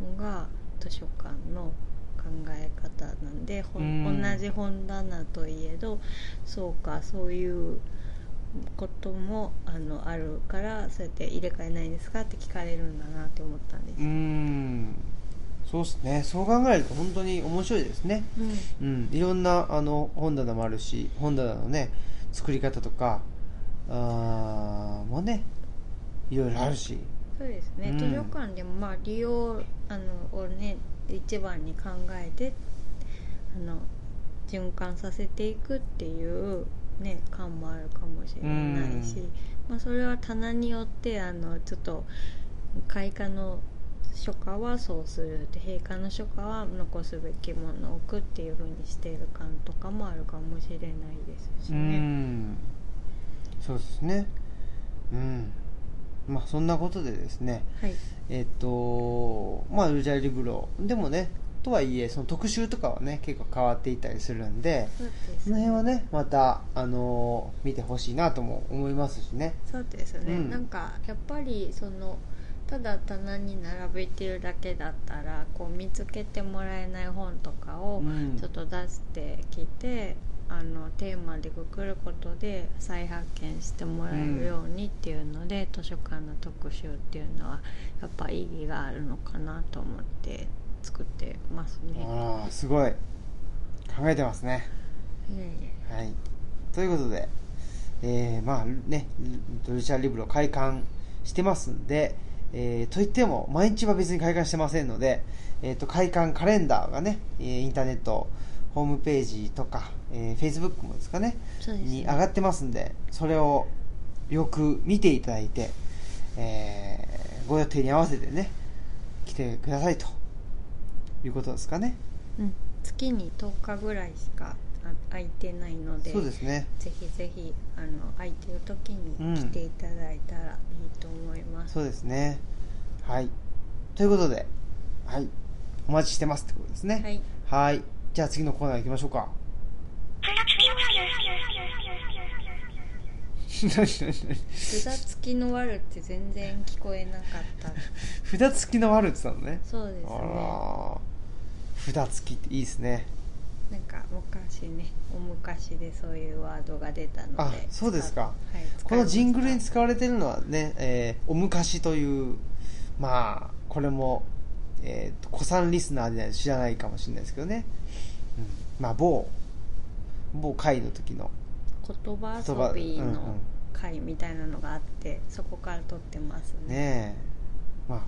のが図書館の考え方なんで、うん。同じ本棚といえどそうかそういうこともあのあるからそうやって入れ替えないんですかって聞かれるんだなって思ったんです。うーん。そうっすね。そう考えると本当に面白いですね。うん。うん。いろんなあの本棚もあるし本棚のね作り方とかあーもねいろいろあるし。そうですね、うん。図書館でもまあ利用あのをね一番に考えてあの循環させていくっていうね感もあるかもしれないし、うん。まあ、それは棚によってあのちょっと開花の書家はそうするって閉館の書家は残すべきものを置くっていう風にしている感とかもあるかもしれないですしうね。ん。そうですね。うん。まあそんなことでですね。はい。えっとまあルジャリブロでもねとはいえその特集とかはね結構変わっていたりするんでその辺はねまたあの見てほしいなとも思いますしね。そうですね、うん。なんかやっぱりそのただ棚に並べてるだけだったらこう見つけてもらえない本とかをうん。ちょっと出してきて、あのテーマでくくることで再発見してもらえるようにっていうので、図書館の特集っていうのはやっぱ意義があるのかなと思って作ってますね。ああすごい。考えてますね。いえいえ。はい。ということでえー、まあねルチャーリブロ開館してますんでえーといっても毎日は別に開館してませんので、えー、と開館カレンダーがねえーインターネットホームページとか、えー、Facebook もですかねね。に上がってますんでそれをよく見ていただいて、えーご予定に合わせてね来てくださいということですかね。うん、月に10日ぐらいしかあ空いてないのでそうですね。ぜひぜひあの空いてる時に来ていただいたらいいと思います、そうですね。はい。ということではい。お待ちしてますってことですね。はい。はい。じゃあ次のコーナー行きましょうか。札付きのワルって全然聞こえなかった。札付きのワルツなのね。あそうですね。ら札付きっていいですね。なんか昔ねお昔でそういうワードが出たので。あそうですか。使はい、このジングルに使使われてるのはね、えーお昔というまあこれも、えーと古参リスナーでないと知らないかもしれないですけどね、うん、まあ某某会の時の言葉遊びうんうんの回みたいなのがあってそこから撮ってますね。ねえ。まあ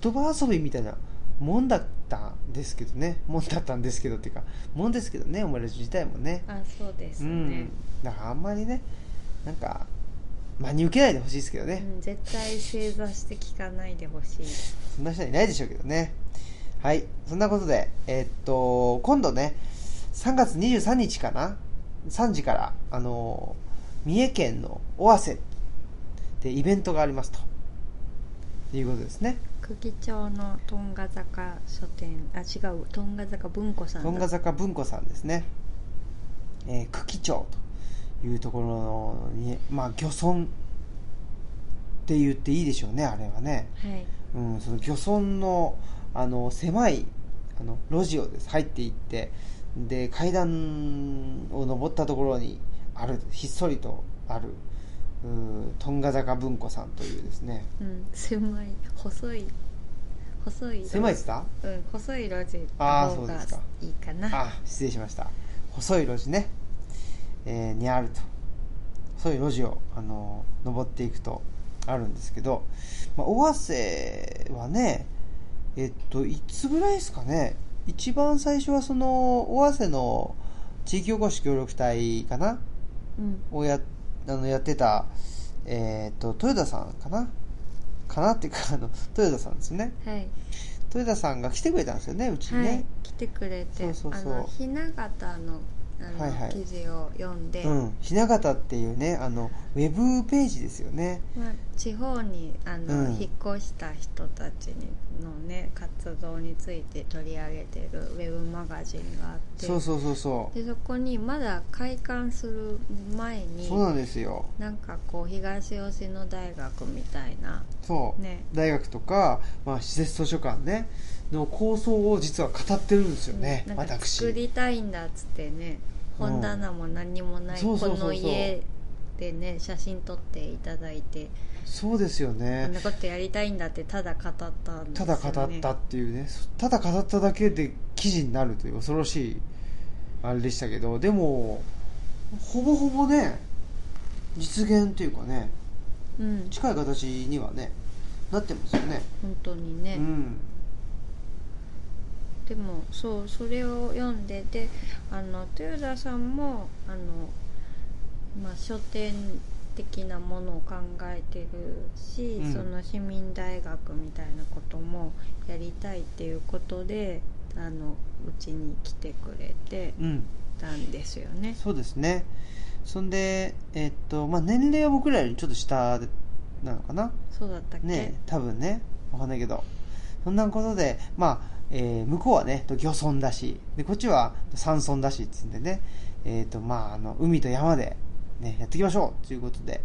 言葉遊びみたいなもんだったんですけどね。もんだったんですけどっていうかもんですけどねオムレツ自体もね。あそうですね、うん。だからあんまりねなんか真に受けないでほしいですけどね、うん、絶対正座して聞かないでほしい。そんな人はいないでしょうけどね。はい。そんなことでえーっと今度ね3月23日かな？3時からあの三重県の尾鷲でイベントがありますと。いうことですね久喜町のトンガ坂書店あ違うトンガ坂文庫さんだ。トンガ坂文庫さんですね、えー、久喜町というところに、まあ、漁村って言っていいでしょうねあれはね、はい。うん、その漁村のあの狭いあの路地をです入っていってで階段を登ったところにあるひっそりとあるトンガ坂文庫さんというですね。うん狭い細い細い路狭いですかうん細い路地の方がそうですかいいかな。あ失礼しました。細い路地ね、えーにあると。細い路地を、あの登っていくとあるんですけど、まあ、尾鷲はねえっといつぐらいですかね。一番最初はその尾鷲の地域おこし協力隊かな？うん。をやあのやってた、えっと豊田さんかな？かなっていうかあの豊田さんですね。はい。豊田さんが来てくれたんですよねうちにね、はい来てくれて。そうそうそう。あのひな形の、はいはい。記事を読んで、うん、ひな形っていうねあのウェブページですよね。まあ、地方にあの、うん。引っ越した人たちにのね活動について取り上げてるウェブマガジンがあって。そうそうそうそでそこにまだ開館する前うにそうなんですよ。なんかこう東吉野大学みたいなそう、ね。大学とか、まあ、施設図書館ねの構想を実は語ってるんですよね、なんか私。作りたいんだっつってねうん本棚も何もないこの家でね写真撮っていただいて。そうですよこんねなことやりたいんだってただ語ったんですたよ、ね、だ語ったっていうね。ただ語っただけで記事になるという恐ろしいあれでしたけどでもほぼほぼね実現というかねうん。近い形にはねなってますよね。本当にね、うんでもそうそれを読んでであの豊田さんもあの、まあ、書店的なものを考えてるし、うん。その市民大学みたいなこともやりたいっていうことであのうちに来てくれてうん。たんですよね。そうですね。そんでえっとまあ年齢は僕らよりちょっと下なのかな？そうだったっけ、ね多分ね。わかんないけど。そんなことでまあ、えー向こうはね漁村だしでこっちは山村だしっつうんでねえっ、とまああの海と山でねやっていきましょうということで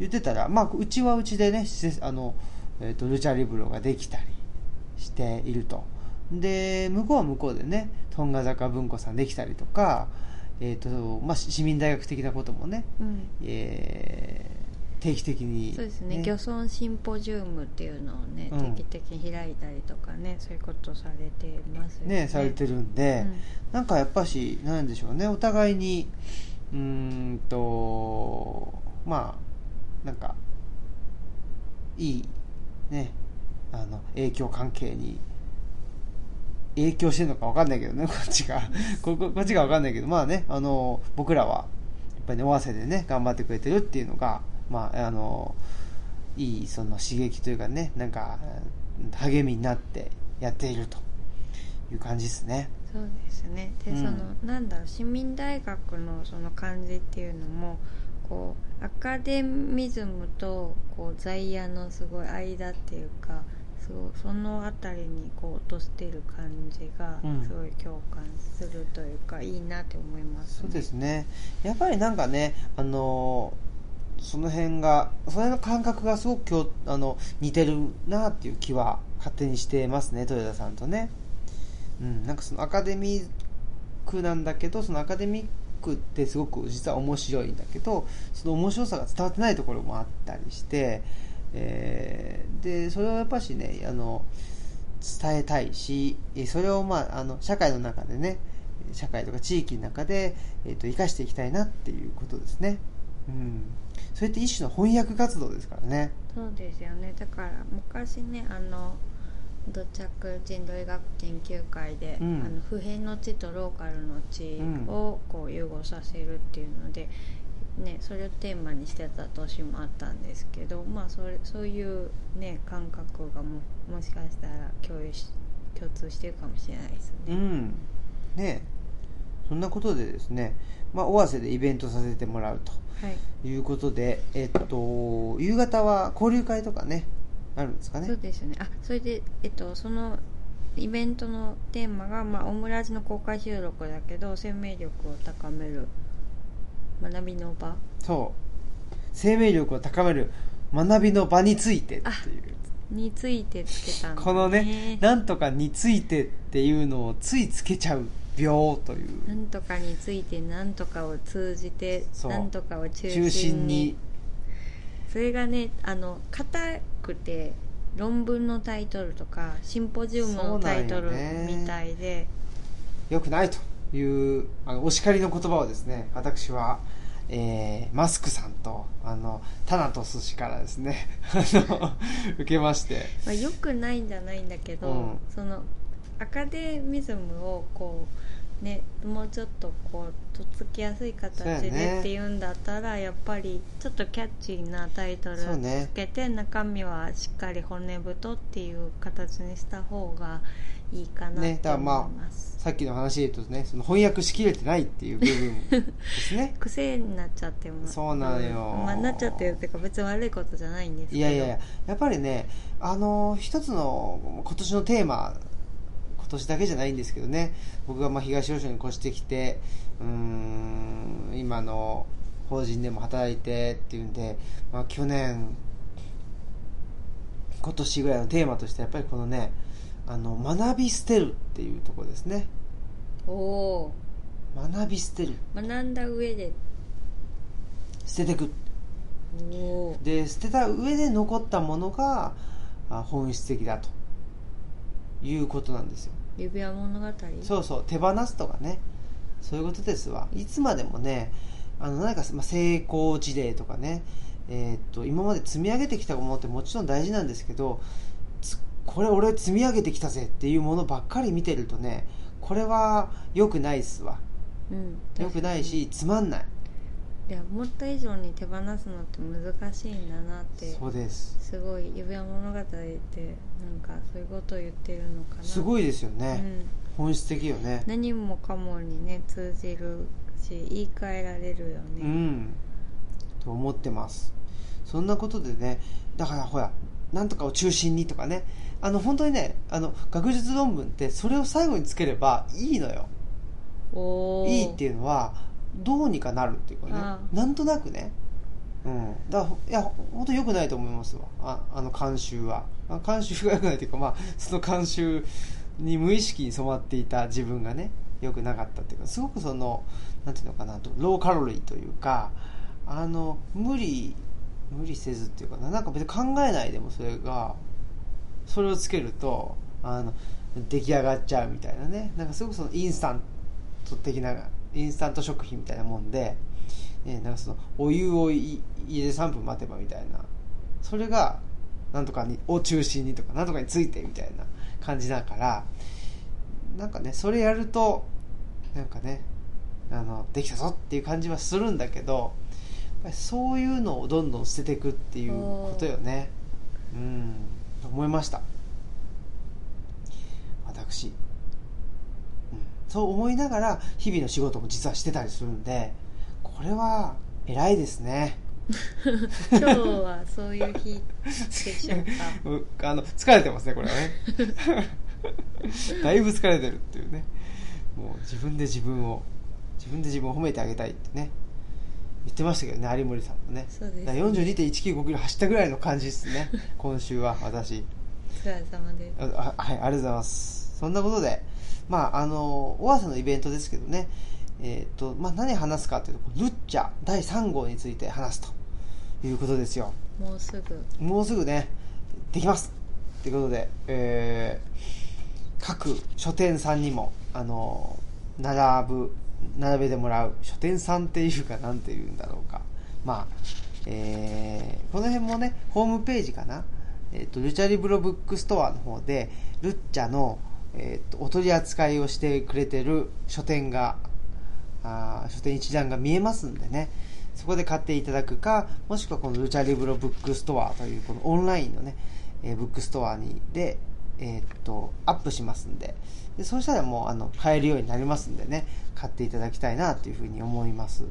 言ってたらまあうちはうちでねあのえー、とルチャリブロができたりしていると。で向こうは向こうでねトンガ坂文庫さんできたりとか、えーとまあ、市民大学的なこともね、うん。えー定期的に、そうですね。漁村シンポジウムっていうのをね、うん。定期的に開いたりとかねそういうことされてますよね。ねされてるんで、うん。なんかやっぱしなんでしょうねお互いにうーんとまあなんかいいねあの影響関係に影響してるのか分かんないけどね こっちが。こここっちが分かんないけどまあねあの僕らはやっぱりね尾鷲でね頑張ってくれてるっていうのがまああのいいその刺激というかねなんか励みになってやっているという感じですね。そうですね。で、うん。そのなんだろう市民大学のその感じっていうのもこうアカデミズムとこう在野のすごい間っていうかすごいそのあたりにこう落としてる感じがうん。すごい共感するというか、いいなって思います、そうですね。やっぱりなんかねあのその辺がそれの感覚がすごくあの似てるなっていう気は勝手にしてますね豊田さんとね。うんなんかそのアカデミックなんだけどそのアカデミックってすごく実は面白いんだけどその面白さが伝わってないところもあったりして、えーでそれをやっぱしねあの伝えたいしそれを、まあ、あの社会の中でね社会とか地域の中で、えー、と生かしていきたいなっていうことですね、うん、それって一種の翻訳活動ですからね。そうですよね。だから昔ねあの土着人類学研究会で、うん。あの普遍の地とローカルの地うんをこう融合させるっていうので、ね、それをテーマにしてた年もあったんですけど、まあ、それそういう、ね、感覚がももしかしたら共有し共通してるかもしれないですね。うん。ね。そんなことでですね、まあ、尾鷲でイベントさせてもらうはいとい。うことで、えっと、夕方は交流会とかねあるんですかね？そうですよね。あそれで、えっと、そのイベントのテーマが、まあ、オムラジの公開収録だけど生命力を高める学びの場。そう。生命力を高める学びの場についてっていう。についてつけたんだこのねなんとかについてっていうのをついつけちゃう病という。なんとかについてなんとかを通じてなんとかを中中心に。心に。それがねあの硬くて論文のタイトルとかシンポジウムのタイトルみたいで。良くないというあのお叱りの言葉をですね私は、えーマスクさんとあのタナトス氏からですね あの受けまして。まあ、よくないんじゃないんだけど、うん。そのアカデミズムをこうねもうちょっとこうとっつきやすい形でね。っていうんだったら、やっぱりちょっとキャッチーなタイトルつけて、中身はしっかり骨太っていう形にした方がいいかなねだからま思います、さっきの話で言うとねその翻訳しきれてないっていう部分ですね。癖になっちゃってもそうなのよ。まあ、なっちゃってるっていうか別に悪いことじゃないんですけど。いやいやいややっぱりねあの一つの今年のテーマ今年だけじゃないんですけどね。僕がまあ東吉野に越してきてうーん今の法人でも働いてっていうんで、まあ、去年今年ぐらいのテーマとしてやっぱりこのねあの学び捨てるっていうところですね。おお学び捨てる。ー学んだ上で。捨ててく。おおで捨てた上で残ったものがあ本質的だということなんですよ指輪物語？そうそう手放すとかね。そういうことですわ。いつまでもねあの何か、まあ、成功事例とかね。えーっと今まで積み上げてきたものってもちろん大事なんですけどつこれ俺積み上げてきたぜっていうものばっかり見てるとねこれは良くないっすわ。うん良くないしつまんないいや思った以上に手放すのって難しいんだなってそうです。すごい指輪物語ってなんかそういうことを言ってるのかな。すごいですようね、ん、本質的よね。何もかもにね通じるし言い換えられるよね、うん。と思ってます。そんなことでねだからほらなんとかを中心にとかね。あの本当にねあの学術論文ってそれを最後につければいいのよ。いいっていうのはどうにかなるっていうかねあなんとなくね。うん、だからいや本当良くないと思いますわ。ああの慣習は。あ慣習が良くないというか、まあ、その慣習に無意識に染まっていた自分がね良くなかったっていうかすごくそのなんていうのかなとローカロリーというかあの無理無理せずっていうかななんか別に考えないでもそれがそれをつけるとあの出来上がっちゃうみたいなね。なんかすごくそのインスタント的なインスタント食品みたいなもんで、ね、なんかそのお湯をい入れて3分待てばみたいな。それがなんとかにを中心にとかなんとかについてみたいな感じだからなんかねそれやるとなんかねあのできたぞっていう感じはするんだけどやっぱりそういうのをどんどん捨てていくっていうことよね。うん。思いました。私、うん、そう思いながら日々の仕事も実はしてたりするんでこれは偉いですね。今日はそういう日でしょうか。うあの疲れてますねこれはね。だいぶ疲れてるっていうね。もう自分で自分を自分で自分を褒めてあげたいってね。言ってましたけどね有森さんもね。そうですね。だから42.195キロ走ったぐらいの感じですね。今週は私。お疲れ様です。あはいありがとうございます。そんなことでまああの尾鷲のイベントですけどね。えっ、とまあ何話すかっていうとルッチャ第3号について話すと。いうことですよ。もうすぐ。もうすぐねできます。ということで、えー各書店さんにもあの並ぶ並べてもらう書店さんっていうかなんていうんだろうか。まあ、えーこの辺もねホームページかな、えっとルチャリブロブックストアの方でルチャの、えっとお取り扱いをしてくれてる書店があー書店一覧が見えますんでね。そこで買っていただくかもしくはこのルチャリブロブックストアというこのオンラインのね、えーブックストアにで、えーっとアップしますんで。でそうしたらもうあの買えるようになりますんでね。買っていただきたいなというふうに思います。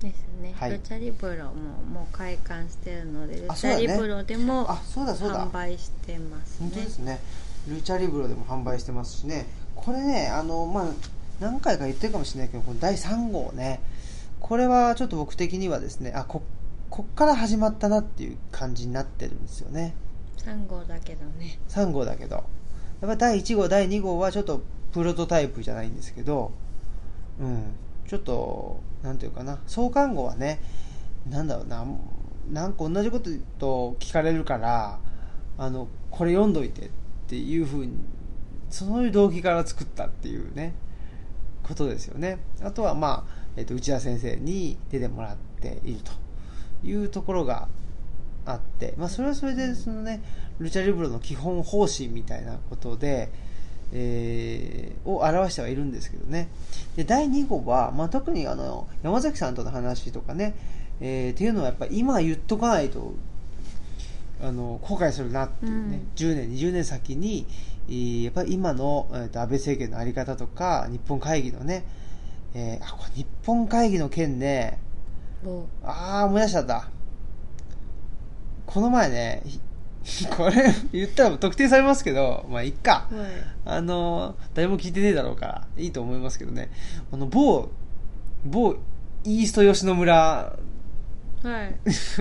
ですね、はい。ルチャリブロももう開館してるのでルチャリブロでも販売してます本当ねですねルチャリブロでも販売してますしね。これねあのまあ何回か言ってるかもしれないけどこの第3号ね。これはちょっと僕的にはですねあここっから始まったなっていう感じになってるんですよね。3号だけどね。3号だけど。やっぱ第1号第2号はちょっとプロトタイプじゃないんですけどうん。ちょっとなんていうかな。創刊号はねなんだろうななんか同じことと聞かれるからあのこれ読んどいてってていうふうにそういう動機から作ったっていうねことですよね。あとはまあ、えっと内田先生に出てもらっているというところがあって、まあ、それはそれでそのねルチャリブロの基本方針みたいなことで、えーを表してはいるんですけどね。で第2号は、まあ、特にあの山崎さんとの話とかね、えーっていうのはやっぱ今言っとかないとあの後悔するなっていうね、うん。10年20年先にえーやっぱり今の、えーと安倍政権の在り方とか日本会議のね、えーあこれ日本会議の件ねおああ思い出しちゃった。この前ねひ これ 言ったら特定されますけどまあいっか。はい。あの誰も聞いてねえだろうからいいと思いますけどね。あの某某イースト吉野村はい。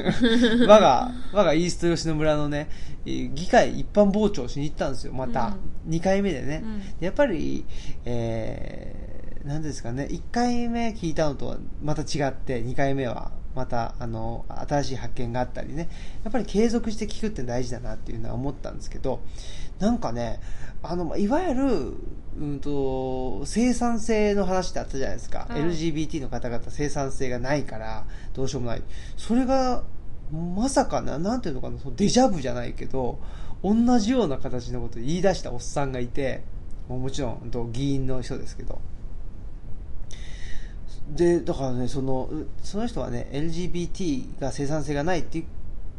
我が我がイースト吉野村のねえー議会一般傍聴しに行ったんですよ。また、2回目でね、うん。やっぱり、えー、なんですかね、1回目聞いたのとはまた違って、2回目はまた、あの、新しい発見があったりね、やっぱり継続して聞くって大事だなっていうのは思ったんですけど、なんかね、あの、まあいわゆる、うんと、生産性の話ってあったじゃないですか。はい LGBT の方々生産性がないから、どうしようもない。それが、まさかな、なんていうのかな、そのデジャブじゃないけど、同じような形のことを言い出したおっさんがいて、もちろん議員の人ですけど。で、だからね、その、うその人はね、LGBT が生産性がないっていう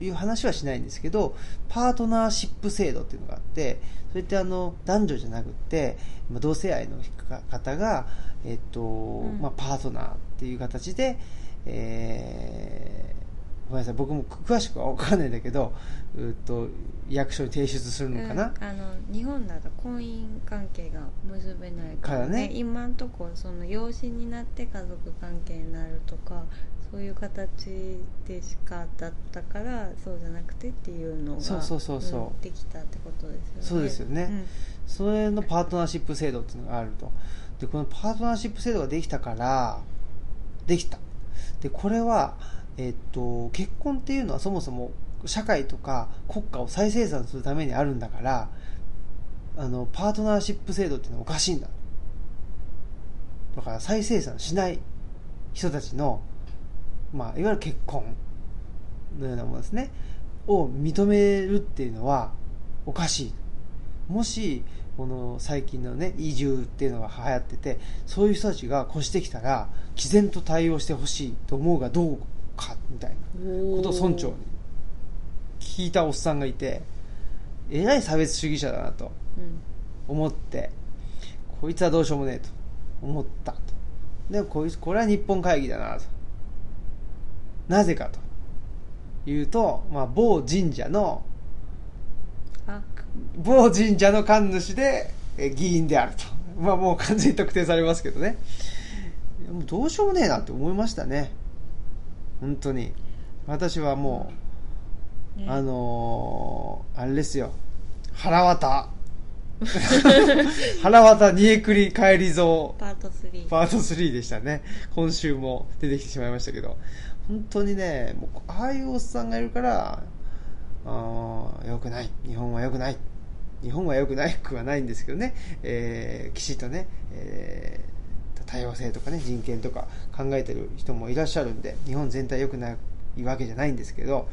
いう話はしないんですけど、パートナーシップ制度っていうのがあって、それってあの、男女じゃなくって、まあ同性愛の方が、えっと、ん。まあ、パートナーっていう形で、えーごめんなさい僕も詳しくは分かんないんだけどうーっと役所に提出するのかな、うん。あの日本だと婚姻関係が結べないからからね。今んとこその養子になって家族関係になるとかそういう形でしかだったからそうじゃなくてっていうのがそうそうそうそう。んできたってことですよね。そうですよね。それのパートナーシップ制度っていうのがあると。でこのパートナーシップ制度ができたからできた。でこれは、えっと結婚っていうのはそもそも社会とか国家を再生産するためにあるんだからあのパートナーシップ制度っていうのはおかしいんだ。だから再生産しない人たちの、まあ、いわゆる結婚のようなものですね。を認めるっていうのはおかしい。もしこの最近のね移住っていうのが流行っててそういう人たちが越してきたら毅然と対応してほしいと思うがどうかみたいなことを村長に聞いたおっさんがいてえらい差別主義者だなと思ってこいつはどうしようもねえと思ったと。でもこいつこれは日本会議だなと。なぜかというと、まあ、某神社のあ某神社の神主でえ議員であると。まあもう完全に特定されますけどね。どうしようもねえなって思いましたね。本当に。私はもう、ねあのーあれですよ。腹渡。腹渡煮えくり帰りぞパート3パート3でしたね。今週も出てきてしまいましたけど。本当にね、もうああいうおっさんがいるから、あー良くない。日本は良くない。日本は良くないくはないんですけどね、えーきちっとね、えー多様性とかね、人権とか考えてる人もいらっしゃるんで、日本全体良くないわけじゃないんですけど、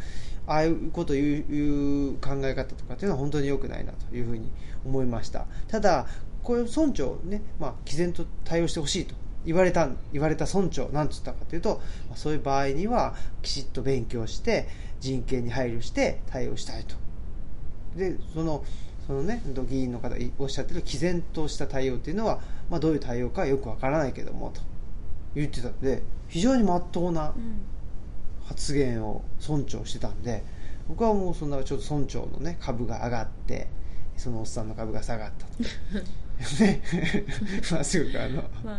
ああいうことを言う言う考え方とかっていうのは本当に良くないなというふうに思いました。ただ、これ村長ね、まあ、毅然と対応してほしいと言われた、言われた村長、なんつったかというと、そういう場合には、きちっと勉強して、人権に配慮して対応したいと。で、その、そのね、議員の方がおっしゃってる毅然とした対応っていうのは、まあ、どういう対応かよくわからないけども、と言ってたので、非常に真っ当なうん発言を村長してたんで僕はもうそんなちょっと村長のね株が上がってそのおっさんの株が下がったとね まあすぐあの。ま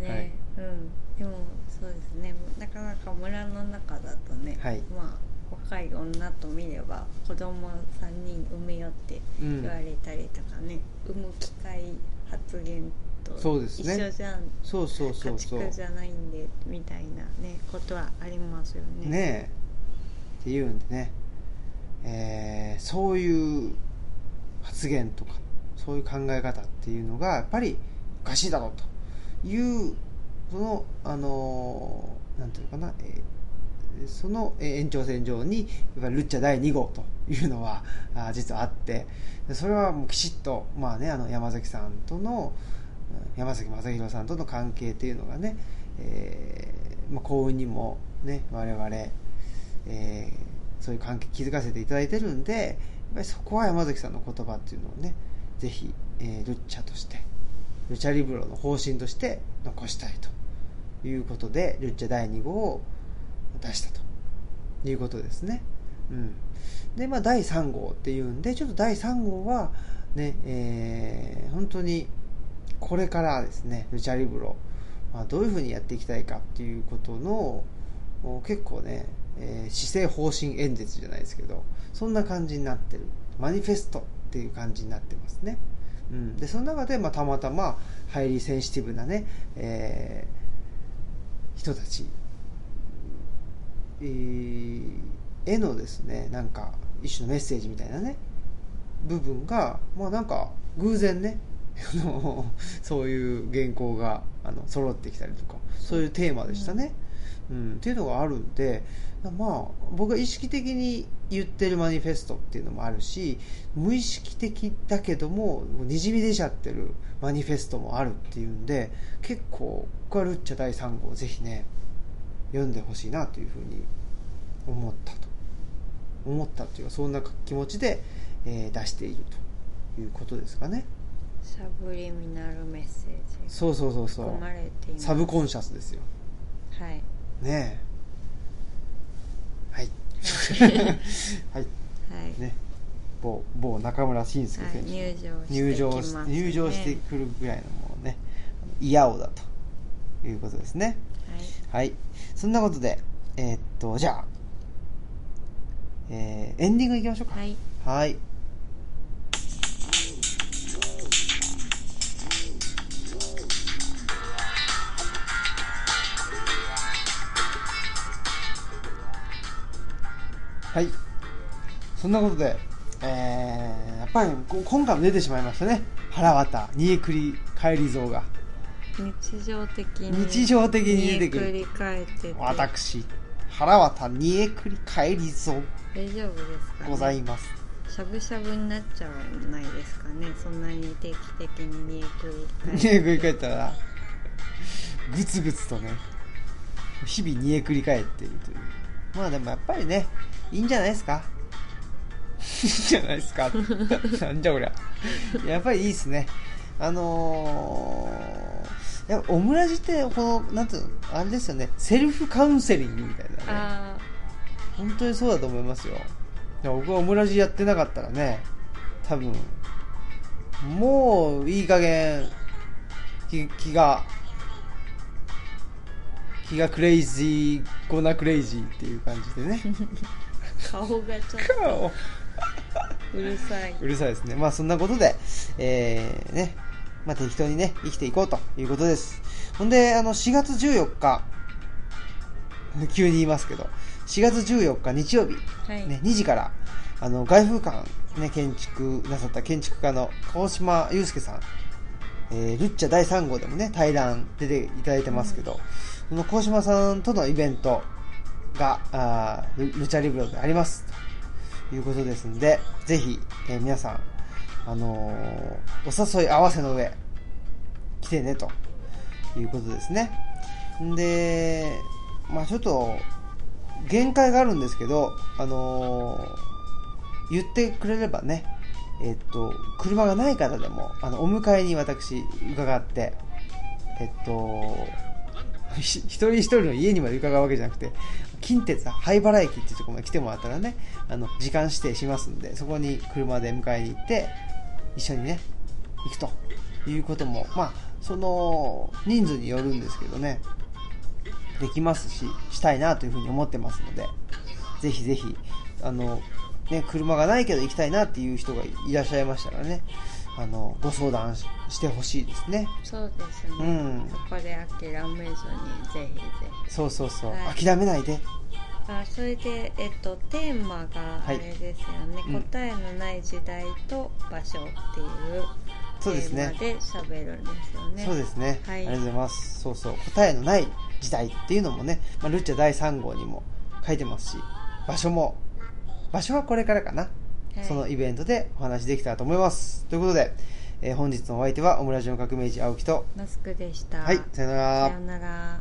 あね、うん。でもそうですね。なかなか村の中だとね、はい。まあ若い女と見れば子供3人産めよってうん。言われたりとかね、産む機会発言とそうです一ね緒じゃん。そうそうそう家そう。畜じゃないんでみたいなねことはありますよね。ねえ。っていうんでね、えーそういう発言とかそういう考え方っていうのがやっぱりおかしいだろうというそのあのーなんていうかな、えーそのえー延長線上にやっぱルッチャ第2号というのはあ実はあってそれはもうきちっと、まあね、あの山崎さんとの山崎正弘さんとの関係っていうのがね、えーまあ、幸運にもね我々、えーそういう関係気づかせていただいてるんでやっぱりそこは山崎さんの言葉っていうのをねぜひ、えールッチャとしてルチャリブロの方針として残したいということでルッチャ第2号を出したということですね。うん、で、まあ、第3号っていうんでちょっと第3号はね、えー本当にこれからですねルチャリブロ、まあ、どういうふうにやっていきたいかっていうことの結構ね、えー施政方針演説じゃないですけどそんな感じになってるマニフェストっていう感じになってますね、うん、でその中で、まあ、たまたまハイリーセンシティブなね、えー人たち、えーへのですねなんか一種のメッセージみたいなね部分がまあなんか偶然ね あのそういう原稿があの揃ってきたりとかそういうテーマでしたね、うん。っていうのがあるんでまあ僕が意識的に言ってるマニフェストっていうのもあるし無意識的だけどもにじみ出ちゃってるマニフェストもあるっていうんで結構僕はルッチャ第3号ぜひね読んでほしいなというふうに思ったと。思ったというかそんな気持ちで、えー出しているということですかね。サブリミナルメッセージ。そうそうそうそう。れています。サブコンシャスですよ。はい。ねえはい。はい。はい、ね。某某中村慎介はい選手、入場してね、入場してくるぐらいのもうね嫌おだということですね。はい。そんなことでえーっとじゃあえーエンディングいきましょうか。はい、はいはい。そんなことで、えー、やっぱりこ今回も出てしまいましたね。腹渡、煮えくり返り像が。日常的に日常的に出てくる煮えくり返ってて私、腹渡、煮えくり返り像大丈夫ですか、ね、ございます。しゃぶしゃぶになっちゃわないですかねそんなに定期的に煮えくり返煮えくり返ったら、ぐつぐつとね、日々煮えくり返っているという。まあでもやっぱりね、いいんじゃないですか？いいんじゃないですか？なんじゃこりゃ。やっぱりいいですね。あのー、やっぱオムラジって、この、なんていうの、あれですよね、セルフカウンセリングみたいなね。あ本当にそうだと思いますよ。僕はオムラジやってなかったらね、多分、もういい加減、気気が、気が crazy、gonna crazy っていう感じでね。ー顔がちょっとうるさいうるさいですね。まあそんなことで、えー、ね、まあ適当にね、生きていこうということです。ほんで、あの、4月14日、急に言いますけど、4月14日日曜日、はい、ね、2時から、あの、凱風館、ね、建築なさった建築家の光嶋裕介さん、えー、ルッチャ第3号でもね、対談出ていただいてますけど、その川島さんとのイベントが、あールルチャリブロであります。ということですんで、ぜひ、えー皆さん、あのーお誘い合わせの上、来てね、ということですね。で、まあちょっと、限界があるんですけど、あのー言ってくれればね、えっと、車がない方でも、あの、お迎えに私、伺って、えっと、一人一人の家にまで伺うわけじゃなくて、近鉄灰原駅っていうところまで来てもらったらね、あの、時間指定しますんで、そこに車で迎えに行って、一緒にね、行くということも、まあ、その、人数によるんですけどね、できますし、したいなというふうに思ってますので、ぜひぜひ、あの、ね、車がないけど行きたいなっていう人がいらっしゃいましたらね、あの、ご相談ししてほしいですね。そうですね、うん。そこで諦めずにぜひぜひ。そうそうそう、はい。諦めないで。あそれで、えっと、テーマがあれですよね、うん。答えのない時代と場所っていうそうですね。テーマで喋るんですよね。そうですね、はい。ありがとうございます。そうそう、答えのない時代っていうのもね、まあ、ルッチャ第3号にも書いてますし、場所も、場所はこれからかな。はいそのイベントでお話できたらと思います。ということで、えー本日のお相手はオムラジオ革命児青木と、マスクでしたはい、さよならさよ。なら